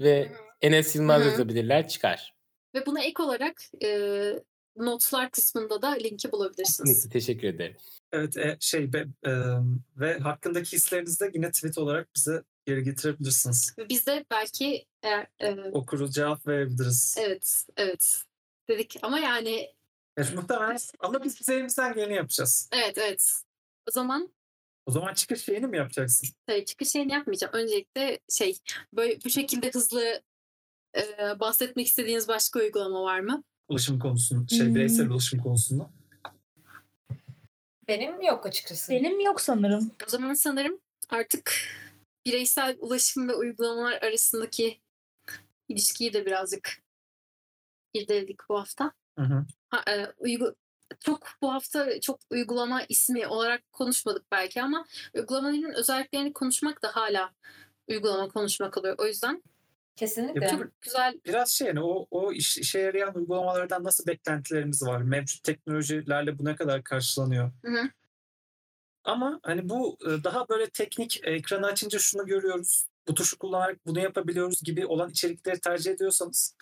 ve Enes Yılmaz yazabilirler çıkar. Ve buna ek olarak e, notlar kısmında da linki bulabilirsiniz. Kesinlikle teşekkür ederim. Evet e, şey be- e, ve hakkındaki hislerinizi de yine tweet olarak bize geri getirebilirsiniz. Biz de belki eğer, e, Okuruz cevap verebiliriz. evet evet dedik ama yani Evet, muhtemelen ama biz bize elimizden geleni yapacağız. evet evet. O zaman O zaman çıkış şeyini mi yapacaksın? tabii çıkış şeyini yapmayacağım. Öncelikle şey böyle bu şekilde hızlı e, bahsetmek istediğiniz başka uygulama var mı? Ulaşım konusunda, şey Hmm. bireysel ulaşım konusunda. Benim yok açıkçası. Benim yok sanırım. O zaman sanırım artık bireysel ulaşım ve uygulamalar arasındaki ilişkiyi de birazcık irdeledik bu hafta. Hı hı. Ha, e, uygu- çok bu hafta çok uygulama ismi olarak konuşmadık belki ama uygulamaların özelliklerini konuşmak da hala uygulama konuşmak oluyor. O yüzden Kesinlikle. Yapacak- çok güzel Biraz şey yani o, o iş, işe yarayan uygulamalardan nasıl beklentilerimiz var? Mevcut teknolojilerle bu ne kadar karşılanıyor? Hı hı. Ama hani bu e, daha böyle teknik ekranı açınca şunu görüyoruz bu tuşu kullanarak bunu yapabiliyoruz gibi olan içerikleri tercih ediyorsanız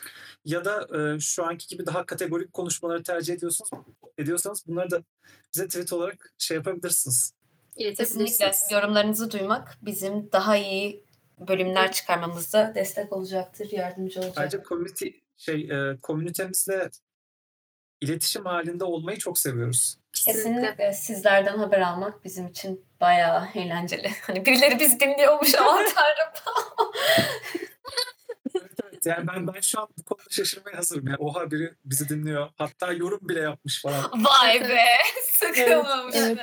ya da e, şu anki gibi daha kategorik konuşmaları tercih ediyorsanız ediyorsanız bunları da bize tweet olarak şey yapabilirsiniz. Kesinlikle yorumlarınızı duymak bizim daha iyi bölümler çıkarmamızda destek olacaktır, yardımcı olacaktır. Ayrıca community şey e, komünitemizle iletişim halinde olmayı çok seviyoruz. Kesinlikle. Sizlerden haber almak bizim için bayağı eğlenceli. Hani birileri bizi dinliyormuş ama <laughs> tanrım. Evet, evet. Yani ben ben şu an bu konuda şaşırmaya hazırım. Yani oha biri bizi dinliyor. Hatta yorum bile yapmış falan. <laughs> Vay be sıkılmamış. Evet,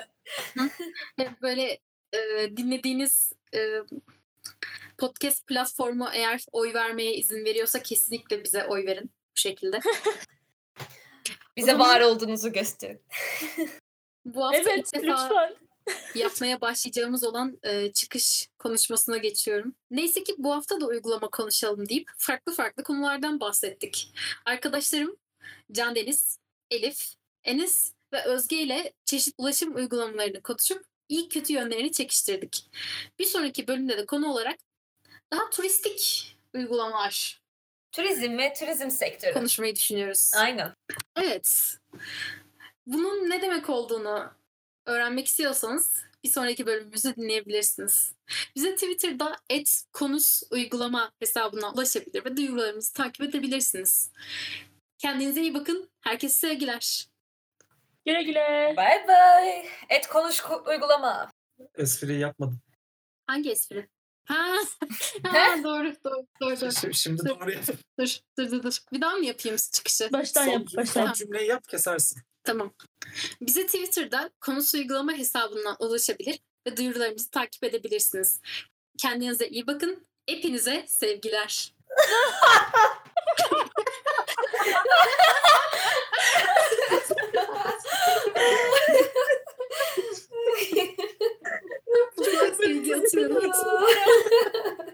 Hep böyle e, dinlediğiniz e, podcast platformu eğer oy vermeye izin veriyorsa kesinlikle bize oy verin bu şekilde. <laughs> Bize zaman- var olduğunuzu gösterin. <laughs> Bu hafta Evet ilk defa lütfen. <laughs> yapmaya başlayacağımız olan e, çıkış konuşmasına geçiyorum. Neyse ki bu hafta da uygulama konuşalım deyip farklı farklı konulardan bahsettik. Arkadaşlarım Can Deniz, Elif, Enes ve Özge ile çeşitli ulaşım uygulamalarını konuşup iyi kötü yönlerini çekiştirdik. Bir sonraki bölümde de konu olarak daha turistik uygulamalar Turizm ve turizm sektörü. konuşmayı düşünüyoruz. Aynen. Evet. Bunun ne demek olduğunu öğrenmek istiyorsanız bir sonraki bölümümüzü dinleyebilirsiniz. Bize Twitter'da @konus uygulama hesabına ulaşabilir ve duyurularımızı takip edebilirsiniz. Kendinize iyi bakın. Herkese sevgiler. Güle güle. Bye bye. Et konuş ko- uygulama. Espriyi yapmadım. Hangi espri? Ha, <laughs> ha doğru, doğru, doğru. doğru. Şimdi, şimdi doğru yap. Dur, dur, dur. Bir daha mı yapayım çıkışı? Baştan son, yap, baştan. Son cümleyi yap, kesersin. Tamam. Bize Twitter'da konusu uygulama hesabından ulaşabilir ve duyurularımızı takip edebilirsiniz. Kendinize iyi bakın. Hepinize sevgiler. <laughs> <laughs> придется вернуться.